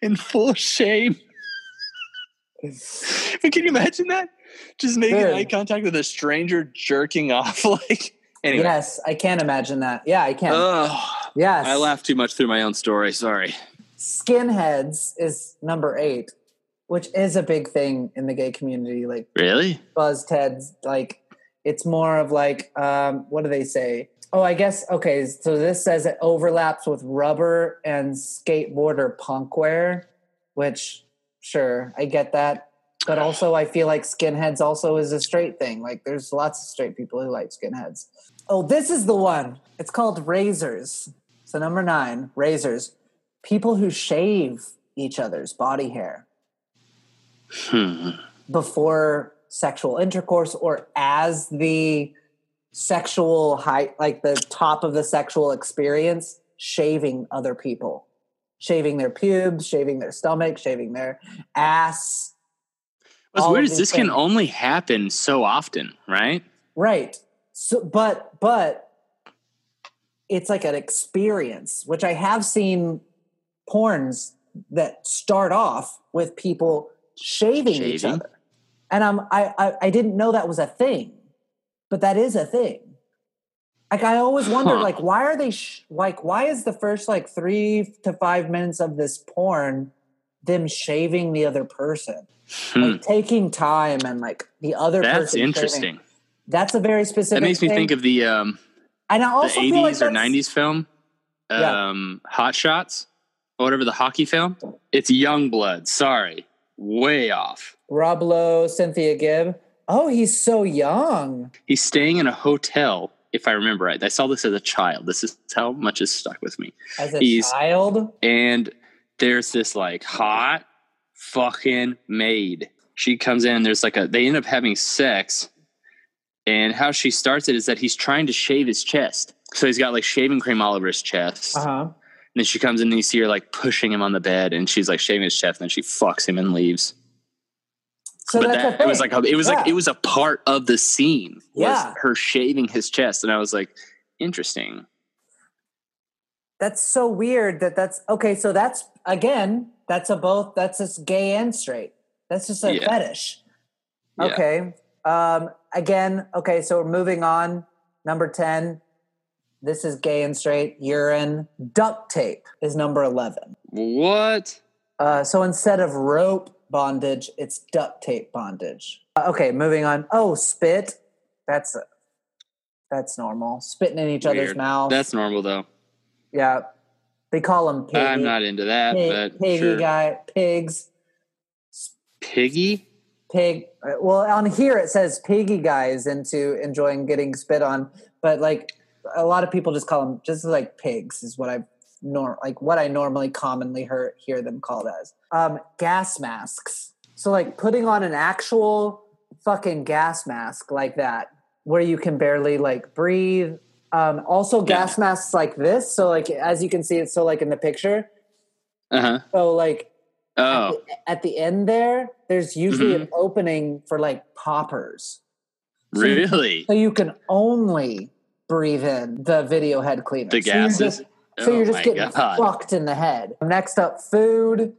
in full shame. But can you imagine that? Just making Dude. eye contact with a stranger jerking off. Like, anyway. Yes, I can't imagine that. Yeah, I can. Ugh. yes. I laughed too much through my own story. Sorry. Skinheads is number eight, which is a big thing in the gay community. Like Really? buzz Ted's, like it's more of like um, what do they say? Oh, I guess okay. So this says it overlaps with rubber and skateboarder punk wear, which sure I get that. But also, I feel like skinheads also is a straight thing. Like, there's lots of straight people who like skinheads. Oh, this is the one. It's called razors. So number nine, razors. People who shave each other's body hair Hmm. before sexual intercourse or as the sexual height, like the top of the sexual experience, shaving other people, shaving their pubes, shaving their stomach, shaving their ass. What's weird is this can only happen so often, right? Right. So, but, but it's like an experience, which I have seen porns that start off with people shaving, each other. And I'm, I, I, I didn't know that was a thing, but that is a thing. Like I always wondered, Huh. like, why are they sh- like? Why is the first like three to five minutes of this porn them shaving the other person, Hmm. like taking time and like the other That's person shaving. interesting. That's a very specific. That makes me thing. think of the um, And I the also feel like 80s or 90s film, Yeah. um, Hot Shots, or whatever the hockey film. It's Young Blood. Sorry, way off. Rob Lowe, Cynthia Gibb. Oh, he's so young. He's staying in a hotel, if I remember right. I saw this as a child. This is how much is stuck with me. As a He's- child. And there's this like hot fucking maid. She comes in and there's like a, they end up having sex. And how she starts it is that he's trying to shave his chest. So he's got like shaving cream all over his chest. Uh huh. And then she comes in and you see her like pushing him on the bed and she's like shaving his chest and then she fucks him and leaves. So but that it was like it was like it was a part of the scene was Yeah. her shaving his chest and I was like interesting. that's so weird that that's okay. So that's again, that's a both. That's just gay and straight. That's just a Yeah. fetish. Yeah. Okay. Um. Again. Okay. So we're moving on. Number ten. This is gay and straight. Urine. Duct tape is number eleven. What? Uh, so instead of rope bondage, it's duct tape bondage. Uh, okay, moving on. Oh, spit. That's that's normal. Spitting in each other's mouth. That's normal though. yeah. They call them piggy, I'm not into that, pig, but piggy sure. guy, pigs, Piggy? pig. uh, Well, on here it says piggy guy is into enjoying getting spit on, but like a lot of people just call them just like pigs is what I've nor like what I normally commonly hear hear them called as. Um, gas masks. So like putting on an actual fucking gas mask like that, where you can barely like breathe. Um, also gas masks like this. So like as you can see, it's so like in the picture. Uh huh. So like at, Oh, the, at the end there, there's usually an opening for like poppers. So you really? So you can only breathe in the video head cleaner. The So you're just- So Oh you're just getting God. fucked in the head. Next up, food.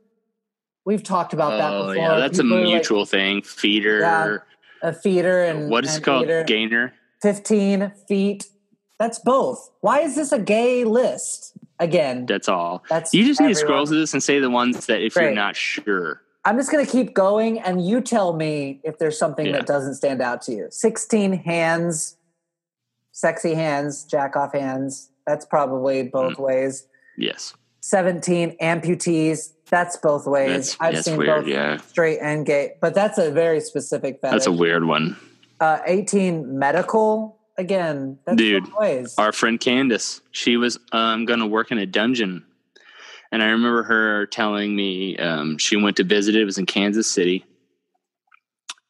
We've talked about that Oh before. yeah, that's a People like, mutual thing. Feeder. Yeah, a feeder and what is and it called? eater. Gainer. 15 feet. That's both. Why is this a gay list? Again, That's all. that's You just need to scroll through this and say the ones that if you're not sure. I'm just going to keep going and you tell me if there's something Yeah. that doesn't stand out to you. 16 hands, sexy hands, jack off hands. That's probably both Mm. ways. Yes. 17 amputees. That's both ways. That's, I've that's seen weird. both Yeah. straight and gay, but that's a very specific fetish. That's a weird one. uh, 18 medical. Again, that's Dude, both ways. Our friend Candace, she was um, going to work in a dungeon. And I remember her telling me um, she went to visit it. It was in Kansas City.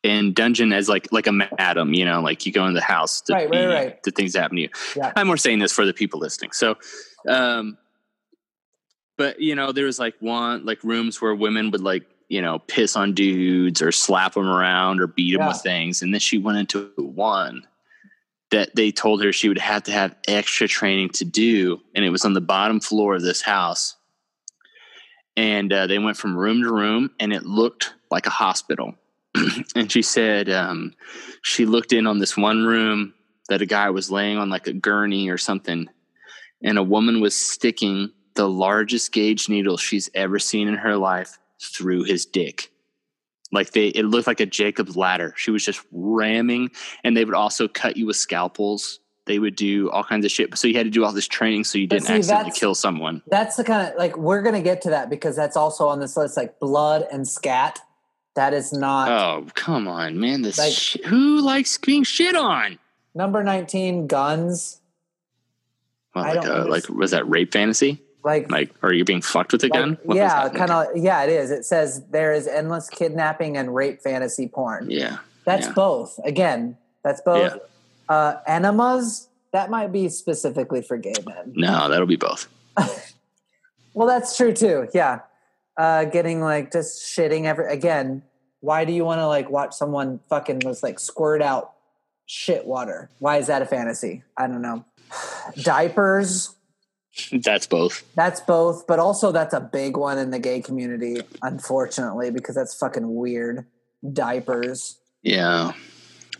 And dungeon as like like a madam, you know, like you go in the house to Right, right, right. to things happen to you. Yeah. I'm more saying this for the people listening. So, um, but you know, there was like one like rooms where women would like you know piss on dudes or slap them around or beat them Yeah. with things, and then she went into one that they told her she would have to have extra training to do, and it was on the bottom floor of this house. And uh, they went from room to room, and it looked like a hospital. and she said um, she looked in on this one room that a guy was laying on like a gurney or something, and a woman was sticking the largest gauge needle she's ever seen in her life through his dick. Like they, it looked like a Jacob's ladder. She was just ramming, and they would also cut you with scalpels. They would do all kinds of shit. So you had to do all this training so you didn't see, accidentally kill someone. That's the kind of like we're gonna get to that because that's also on this list, like blood and scat. That is not Oh come on, man! This Like- shit- who likes being shit on? number nineteen. Guns, Well, I like, don't uh, like was that rape fantasy? like, Like, or you're being fucked with a like, gun? What yeah, kind of. Yeah, it is. It says there is endless kidnapping and rape fantasy porn. Yeah, That's yeah. both. Again, that's both. Uh, enemas. That might be specifically for gay men. no, that'll be both. Well, that's true too. Yeah. Uh, getting like just shitting every again. Why do you want to like watch someone fucking just like squirt out shit water? Why is that a fantasy? I don't know. Diapers. That's both. That's both, but also that's a big one in the gay community, unfortunately, because that's fucking weird. Diapers. Yeah,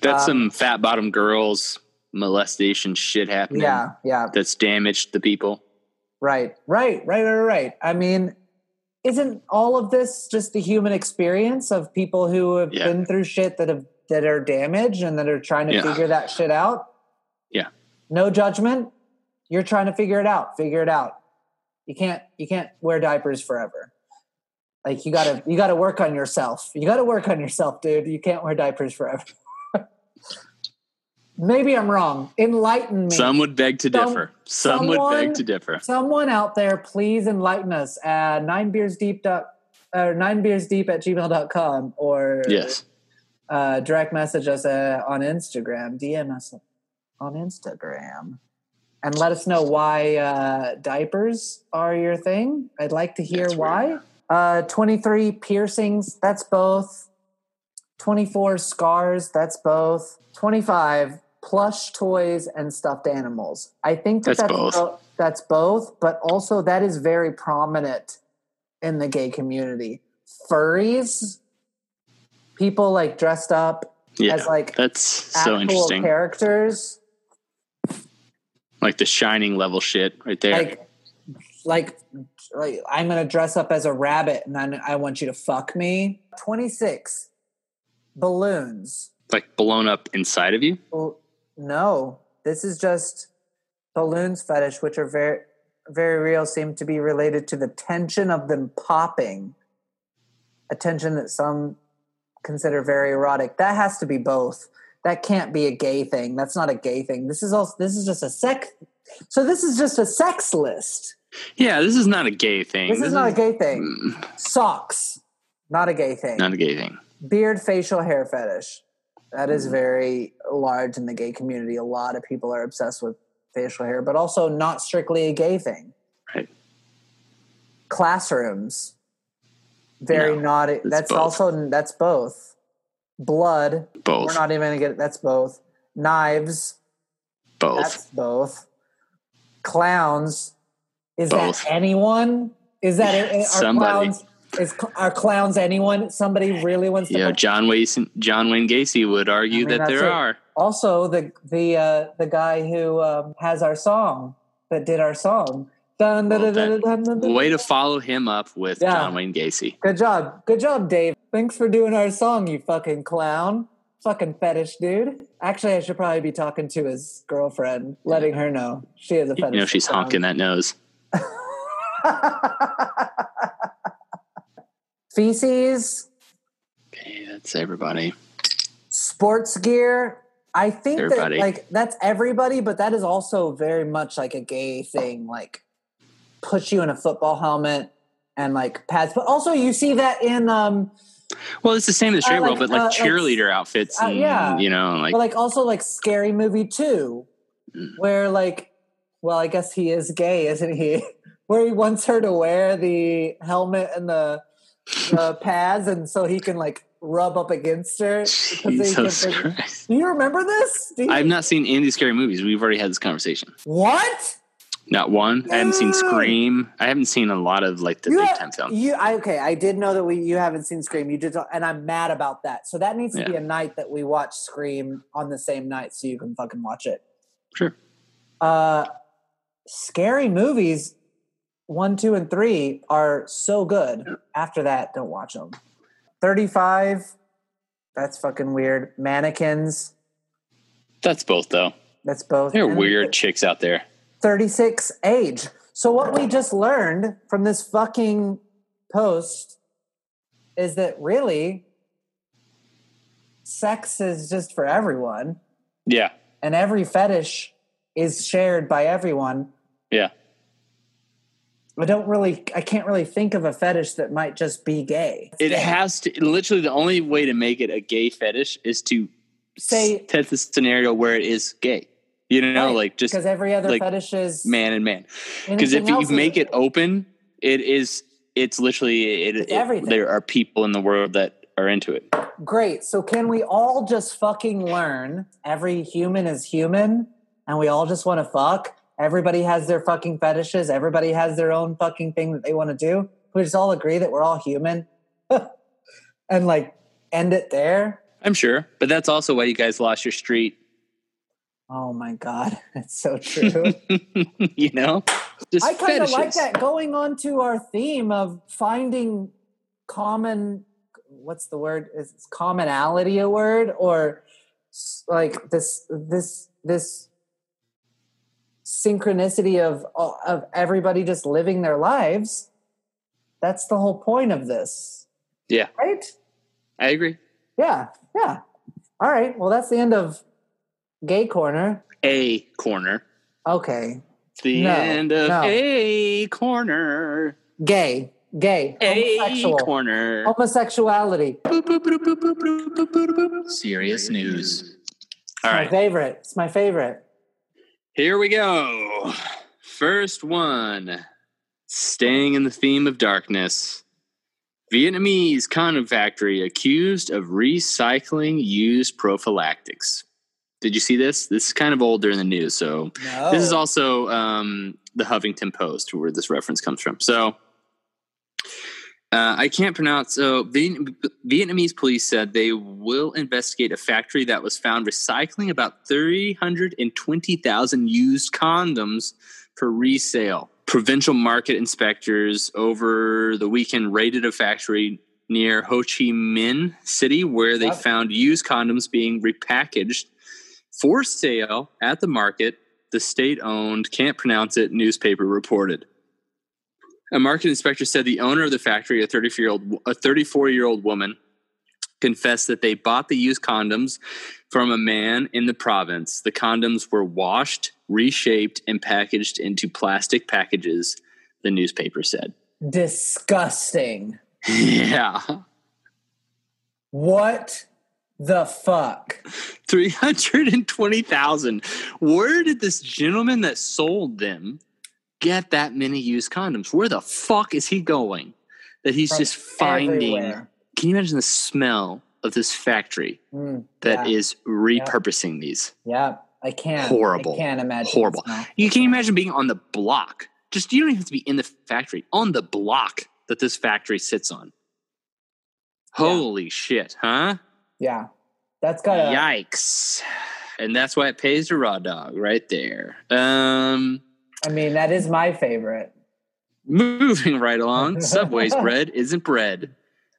that's Um, some fat bottom girls molestation shit happening. Yeah, yeah. that's damaged the people. Right, right, right, right, right. I mean, isn't all of this just the human experience of people who have Yeah. been through shit that have that are damaged and that are trying to Yeah. figure that shit out? Yeah. No judgment. You're trying to figure it out. Figure it out. You can't you can't wear diapers forever. Like you gotta you gotta work on yourself. You gotta work on yourself, dude. You can't wear diapers forever. Maybe I'm wrong. Enlighten me. Some would beg to Some- differ. Some would someone- beg to differ. Someone out there, please enlighten us at nine beers deep dot or nine beers deep at gmail.com or Yes. uh, direct message us uh, on Instagram, DM us on Instagram, and let us know why uh, diapers are your thing. I'd like to hear That's why. Uh, 23 piercings, that's both. 24 scars, that's both. 25 plush toys and stuffed animals. I think that That's that's, both. bo- that's both, but also that is very prominent in the gay community. Furries, people like dressed up Yeah. as like That's so interesting. characters, Like the shining level shit right there. like like like I'm gonna dress up as a rabbit and I, I want you to fuck me. Twenty six balloons. like blown up inside of you. Well, no, this is just balloons fetish, which are very very real. Seem to be related to the tension of them popping. A tension that some consider very erotic. That has to be both. That can't be a gay thing. That's not a gay thing. This is also this is just a sex. So this is just a sex list. Yeah, this is not a gay thing. This is not a gay thing. Mm, Socks, not a gay thing. not a gay thing. Beard facial hair fetish. That is very large in the gay community. A lot of people are obsessed with facial hair, but also not strictly a gay thing. Right. Classrooms. Very No, it's That's both. also that's both. Blood. Both. We're not even gonna get. That's both. Knives. Both. That's both. Clowns. Is Both. that anyone? Is that are somebody. clowns? Is are clowns anyone? Somebody really wants to. Yeah, fuck- John Wayne John Wayne Gacy would argue I mean, that there it. are. Also, the the uh, the guy who um, has our song that did our song. Dun, Well, dun, dun, dun. Way to follow him up with Yeah. John Wayne Gacy. Good job, good job, Dave. Thanks for doing our song, you fucking clown, fucking fetish dude. Actually, I should probably be talking to his girlfriend, letting her know she has a fetish. You know, she's honking that nose. Feces, Okay, that's everybody. sports gear. I think Everybody. that like that's everybody, but that is also very much like a gay thing. Like put you in a football helmet and like pads. But also you see that in um Well, it's the same in the straight Uh, world, but like uh, like- cheerleader outfits, uh, and, yeah. you know, like but like also like scary movie two, Mm. where like well, I guess he is gay, isn't he? Where he wants her to wear the helmet and the the pads and so he can like rub up against her. Jesus can- Christ. Do you remember this? You- I've not seen any scary movies. We've already had this conversation. what? Not one. I haven't seen Scream. I haven't seen a lot of like the You big ha- time films. You I, okay? I did know that we you haven't seen Scream. You did, and I'm mad about that. So that needs to be a night that we watch Scream on the same night, so you can fucking watch it. Sure. Uh, scary movies, one, two, and three are so good. After that, don't watch them. Thirty-five. That's fucking weird. Mannequins. That's both though. That's both. There are And weird chicks out there. 36 age. So what we just learned from this fucking post is that really sex is just for everyone Yeah. and every fetish is shared by everyone. Yeah. I don't really I can't really think of a fetish that might just be gay. It has to literally the only way to make it a gay fetish is to Say- test the scenario where it is gay. You know, Right, like just because every other like, fetish is man and man. Because if you make it open, it is it's literally it, It's it- everything. there are people in the world that are into it. Great. So can we all just fucking learn every human is human and we all just want to fuck? Everybody has their fucking fetishes. Everybody has their own fucking thing that they want to do. We just all agree that we're all human and like end it there. I'm sure, but that's also why you guys lost your street. Oh my God. That's so true. you know, just I kind of like that. Going on to our theme of finding common, what's the word? Is commonality a word or like this this this synchronicity of of everybody just living their lives that's the whole point of this. Yeah. Right? I agree. Yeah yeah. All right well that's the end of gay corner. A corner. Okay. The no, end of no. a corner. Gay gay. A homosexual. corner. Homosexuality. Serious news. All right. My favorite. It's my favorite here we go. First one. Staying in the theme of darkness. Vietnamese condom factory accused of recycling used prophylactics. Did you see this? This is kind of older in the news, so No. This is also um, the Huffington Post, where this reference comes from. So uh, I can't pronounce. So Vietnamese police said they will investigate a factory that was found recycling about 320,000 used condoms for resale. Provincial market inspectors over the weekend raided a factory near Ho Chi Minh City where they found used condoms being repackaged for sale at the market. The state owned, can't pronounce it, newspaper reported. A market inspector said the owner of the factory, a 34 year old, a 34 year old woman, confessed that they bought the used condoms from a man in the province. The condoms were washed, reshaped, and packaged into plastic packages. The newspaper said. disgusting. Yeah, What the fuck? three hundred and twenty thousand. Where did this gentleman that sold them get that many used condoms? Where the fuck is he going? That he's From just finding. everywhere. Can you imagine the smell of this factory Mm, that yeah. is repurposing these? Yeah. I can't. Horrible. I can't imagine. Horrible. You can you imagine being on the block. Just you don't even have to be in the factory. On the block that this factory sits on. Holy shit, huh? Yeah, that's got. Yikes. And that's why it pays to raw dog right there. Um I mean, that is my favorite. moving right along. Subway's bread isn't bread.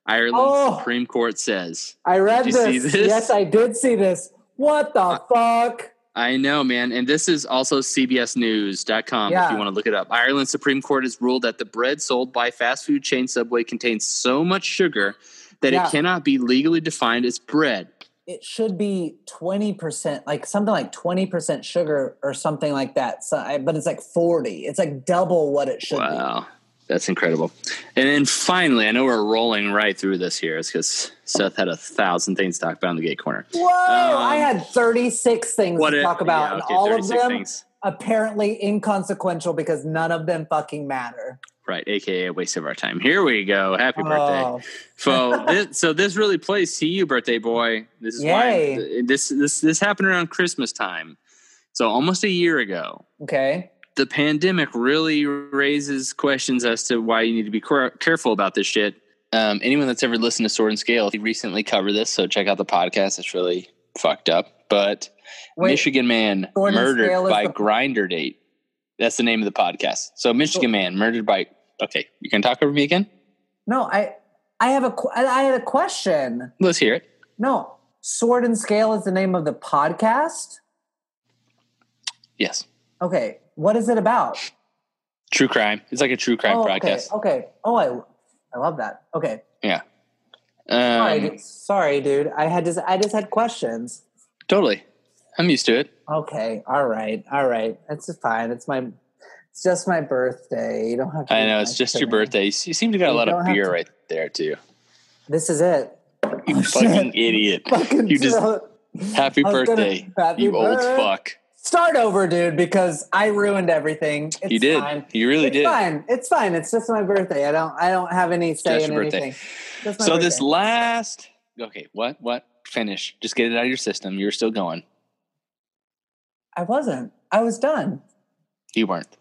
Ireland's Oh. Supreme Court says. I read Did you see this. this? Yes, I did see this. What the Uh, fuck? I know, man. And this is also CBSNews.com Yeah. if you want to look it up. Ireland's Supreme Court has ruled that the bread sold by fast food chain Subway contains so much sugar that Yeah. it cannot be legally defined as bread. It should be twenty percent, like something like twenty percent sugar or something like that. So, I- but it's like forty. It's like double what it should be. Wow. That's incredible. And then finally, I know we're rolling right through this here. It's because Seth had a thousand things to talk about in the gate corner. Whoa! I Um, had thirty-six things What to a- talk about, yeah, and all of them things. apparently inconsequential because none of them fucking matter. Right, aka a waste of our time. Here we go. Happy birthday. Oh, So this, so this really plays to you, birthday boy. This is Yay. why this this this happened around Christmas time. So almost a year ago. okay. The pandemic really raises questions as to why you need to be careful about this shit. Um, anyone that's ever listened to Sword and Scale, he recently covered this, so check out the podcast. It's really fucked up. But Wait, Michigan man Sword murdered by the- Grindr date. That's the name of the podcast. So Michigan man murdered by. Okay, you can talk over me again. no, I, I have a, I had a question. Let's hear it. No, Sword and Scale is the name of the podcast. Yes. Okay, what is it about? True crime. It's like a true crime oh, podcast. Okay, okay. Oh, I, I love that. Okay, Yeah. Um, dude. sorry, dude. I had just, I just had questions. totally. I'm used to it. Okay, all right, all right. That's fine. It's my, it's just my birthday. You don't have to. I know nice it's just your me. birthday. You seem to got a lot of beer to- right there too. This is it. You Oh, fucking shit. idiot. Fucking You just happy gonna- birthday, happy you old birth- fuck. Start over, dude, because I ruined everything. It's you did. Fine. You really it's did. fine. It's fine. It's just my birthday. I don't. I don't have any say Just in your birthday. anything. Just my So this last. Okay, what? What? Finish. Just get it out of your system. You're still going. I wasn't. I was done. You weren't.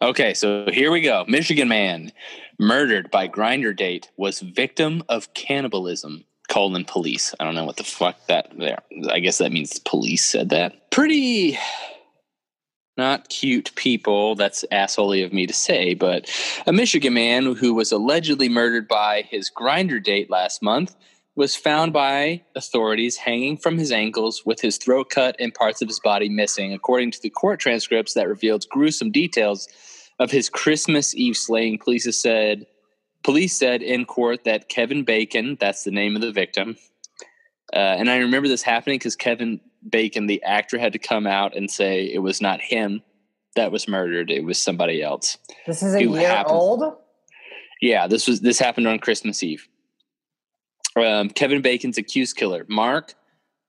Okay, so here we go. Michigan man murdered by Grindr date was victim of cannibalism. Colon police. I don't know what the fuck that there. I guess that means police said that. Pretty not cute people. That's assholey of me to say, but a Michigan man who was allegedly murdered by his Grindr date last month was found by authorities hanging from his ankles with his throat cut and parts of his body missing, according to the court transcripts that revealed gruesome details of his Christmas Eve slaying. Police said police said in court that Kevin Bacon, that's the name of the victim, uh, and I remember this happening because Kevin Bacon, the actor, had to come out and say it was not him that was murdered; it was somebody else. This is a year happened- old. Yeah, this was this happened on Christmas Eve. Um, Kevin Bacon's accused killer, Mark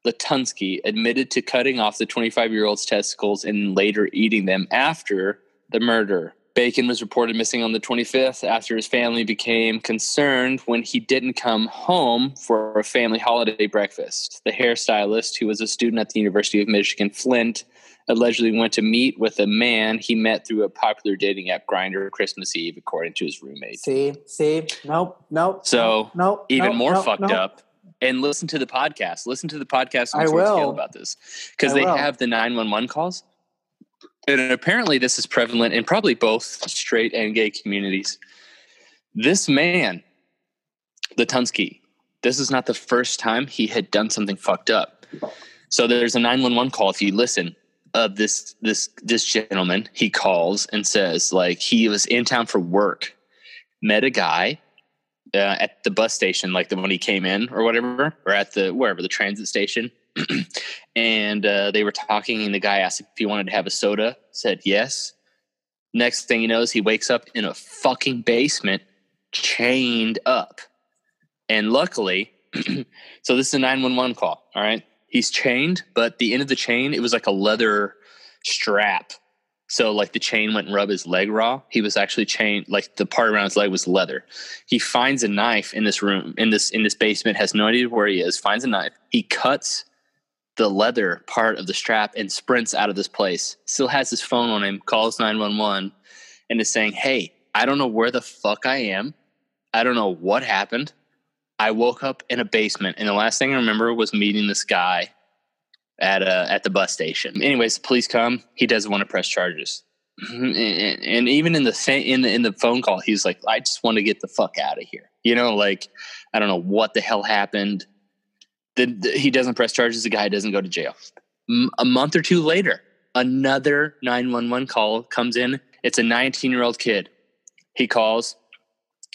Latunski, admitted to cutting off the 25 year old's testicles and later eating them after the murder. Bacon was reported missing on the 25th after his family became concerned when he didn't come home for a family holiday breakfast. The hairstylist, who was a student at the University of Michigan Flint, allegedly went to meet with a man he met through a popular dating app Grindr Christmas Eve, according to his roommate. See, see, nope, nope. So, nope, Even nope, more nope, fucked nope. up. And listen to the podcast. Listen to the podcast on I will. about this because they will. have the 911 calls. And apparently, this is prevalent in probably both straight and gay communities. This man, Latunski, this is not the first time he had done something fucked up. So there's a 911 call. If you listen, of this this this gentleman, he calls and says like he was in town for work, met a guy uh, at the bus station, like the when he came in or whatever, or at the wherever the transit station. and uh, they were talking, and the guy asked if he wanted to have a soda. Said yes. Next thing he knows, he wakes up in a fucking basement, chained up. And luckily, so this is a nine one one call. All right, he's chained, but the end of the chain it was like a leather strap. So like the chain went and rub his leg raw. He was actually chained, like the part around his leg was leather. He finds a knife in this room, in this in this basement, has no idea where he is. Finds a knife. He cuts the leather part of the strap and sprints out of this place. Still has his phone on him, calls 911 and is saying, Hey, I don't know where the fuck I am. I don't know what happened. I woke up in a basement, and the last thing I remember was meeting this guy at uh, at the bus station. Anyways, the police come. He doesn't want to press charges, and, even in the in the in the phone call, he's like, "I just want to get the fuck out of here." You know, like I don't know what the hell happened. The, the, he doesn't press charges. The guy doesn't go to jail. M- a month or two later, another nine one one call comes in. It's a nineteen year old kid. He calls,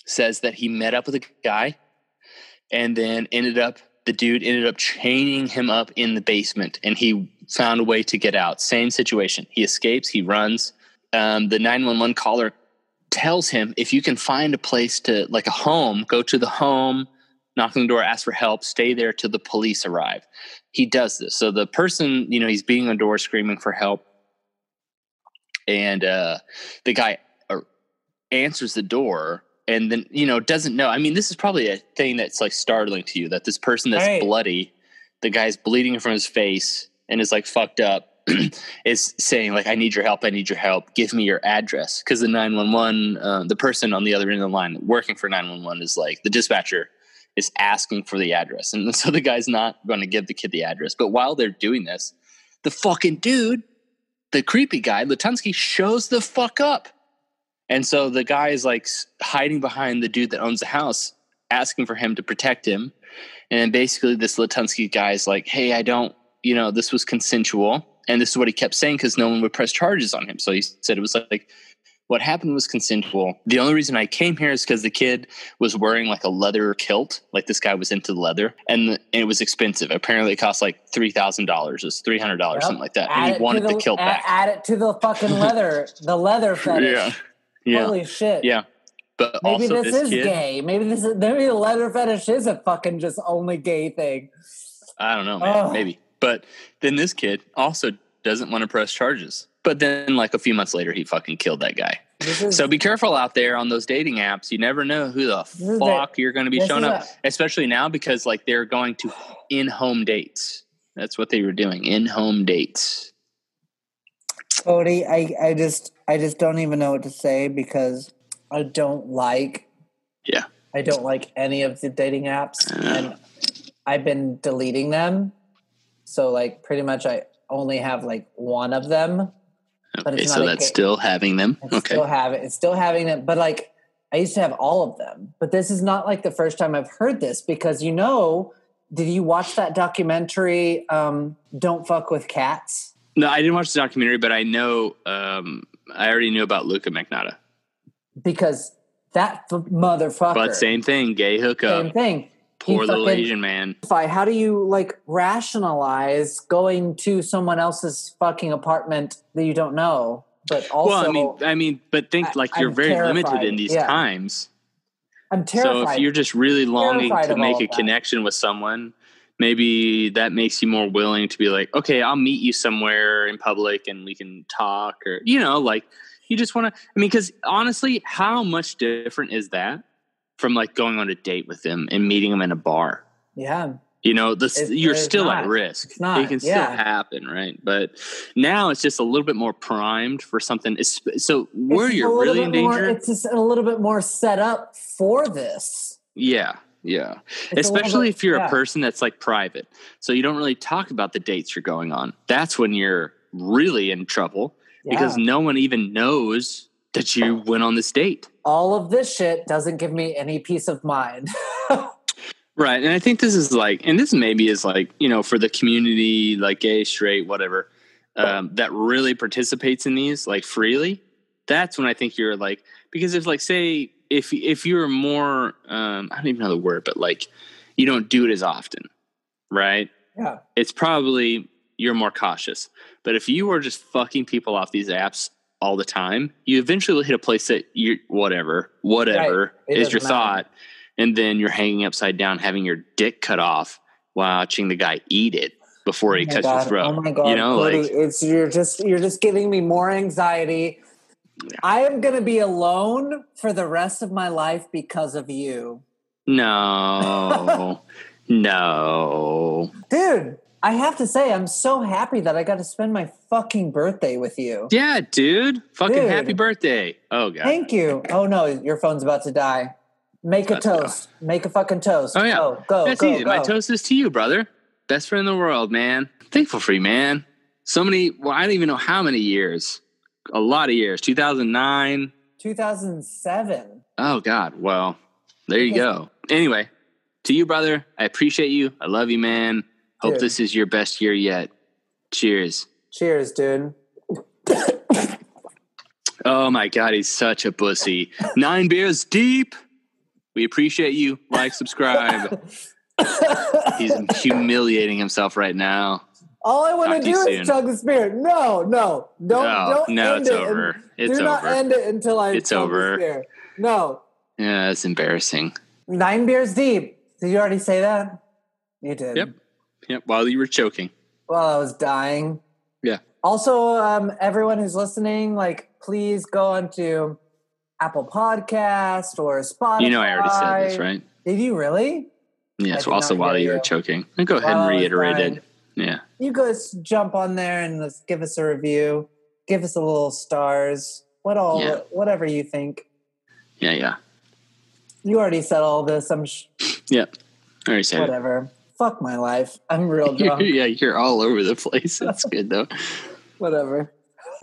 says that he met up with a guy, and then ended up the dude ended up chaining him up in the basement and he found a way to get out. Same situation. He escapes, he runs. Um, the 911 caller tells him if you can find a place to, like a home, go to the home, knock on the door, ask for help, stay there till the police arrive. He does this. So the person, you know, he's beating on the door, screaming for help. And uh, the guy uh, answers the door and then you know doesn't know. I mean this is probably a thing that's like startling to you that this person that's Right. bloody the guy's bleeding from his face and is like fucked up is saying like i need your help i need your help give me your address. Because the 911 uh, the person on the other end of the line working for 911 is like the dispatcher is asking for the address. And so the guy's not going to give the kid the address. But while they're doing this the fucking dude the creepy guy latunski shows the fuck up and so the guy is like hiding behind the dude that owns the house, asking for him to protect him. And then basically, this Latunski guy is like, hey, I don't, you know, this was consensual. And this is what he kept saying because no one would press charges on him. So he said it was like, what happened was consensual. The only reason I came here is because the kid was wearing like a leather kilt. Like this guy was into leather and, and it was expensive. Apparently, it cost like $3,000 or $300, Yep. something like that. Add And he wanted the, the- kilt add, back. add it to the fucking leather, the leather fetish. yeah. Yeah. Holy shit. Yeah. But Maybe also, this, this is kid, gay. Maybe this is maybe the leather fetish is a fucking just only gay thing. I don't know, man. Maybe. But then this kid also doesn't want to press charges. But then, like a few months later, he fucking killed that guy. Is So be careful out there on those dating apps. You never know who the fuck you're going to be showing up, a- especially now because like they're going to in-home dates. That's what they were doing, in-home dates. Cody, I, I just I just don't even know what to say because I don't like Yeah. I don't like any of the dating apps and I've been deleting them. So like pretty much I only have like one of them. But Okay, it's so not a that's ga- still having them. I Okay. still have it. It's still having it, but like I used to have all of them. But this is not like the first time I've heard this because you know, did you watch that documentary um Don't Fuck with Cats? No, I didn't watch the documentary, but I know. Um, I already knew about Luka Magnotta. Because that f- motherfucker But same thing, gay hookup, same thing. poor He little Asian man. How do you like rationalize going to someone else's fucking apartment that you don't know? But also, well, I mean, I mean, but think I- like you're I'm very limited in these Yeah. times. I'm terrified. So if you're just really longing to make a connection with someone, maybe that makes you more willing to be like, okay, I'll meet you somewhere in public and we can talk, or you know, like you just want to. I mean, because honestly, how much different is that from like going on a date with them and meeting them in a bar? yeah, You know, this It's- you're it's still at risk. It's not, It can yeah. still happen, right? But now it's just a little bit more primed for something. it's- So where It's you're really in bit more- danger, it's just a little bit more set up for this. yeah, yeah. It's Especially bit- if you're yeah. a person that's like private, so you don't really talk about the dates you're going on. That's when you're really in trouble because no one even knows that you went on this date. all of this shit doesn't give me any peace of mind. Right. And I think this is like, and this maybe is like, you know, for the community, like gay, straight, whatever, um, that really participates in these like freely. That's when I think you're like, because if like, say, if, if you're more, um, I don't even know the word, but like, you don't do it as often, right? yeah, It's probably, you're more cautious. But if you are just fucking people off these apps all the time, you eventually will hit a place that you, whatever, whatever is your matter. thought and then you're hanging upside down having your dick cut off watching the guy eat it before he Oh cuts your throat Oh my god, you know Cody, like it's you're just you're just giving me more anxiety. I am gonna be alone for the rest of my life because of you, no no dude. I have to say, I'm so happy that I got to spend my fucking birthday with you. Yeah, dude. Fucking Dude. happy birthday. Oh god. Thank you. Oh no, your phone's about to die. Make a go. toast. Make a fucking toast. Oh, yeah. Go, go, That's go, easy. My toast is to you, brother. Best friend in the world, man. Thankful for you, man. So many, well, I don't even know how many years. A lot of years. 2009. 2007. Oh, God. Well, there you go. Anyway, to you, brother, I appreciate you. I love you, man. Hope Dude. this is your best year yet. Cheers. Cheers, dude. Oh, my God. He's such a pussy. Nine beers deep. We appreciate you. Like, subscribe. He's humiliating himself right now. All I want Talk to do soon. is chug the spirit. No, no, don't, No, don't. no, end it's it and- over. It's do not over. end it until I. It's over. No, Yeah, that's embarrassing. nine beers deep. Did you already say that? You did. Yep. Yep. While you were choking. While I was dying. Yeah. Also, um, everyone who's listening, like, please go onto Apple Podcast or Spotify. You know, I already said this, right? Did you really? Yeah. So also while you were choking, I go ahead and reiterate it. Yeah. You guys jump on there and let's give us a review. Give us a little stars. What all? Yeah. Whatever you think. Yeah. Yeah. You already said all this. I'm sh- Yep. I already said whatever. Fuck my life. I'm real it. drunk. yeah, you're all over the place. That's good though. whatever.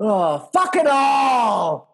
oh, fuck it all.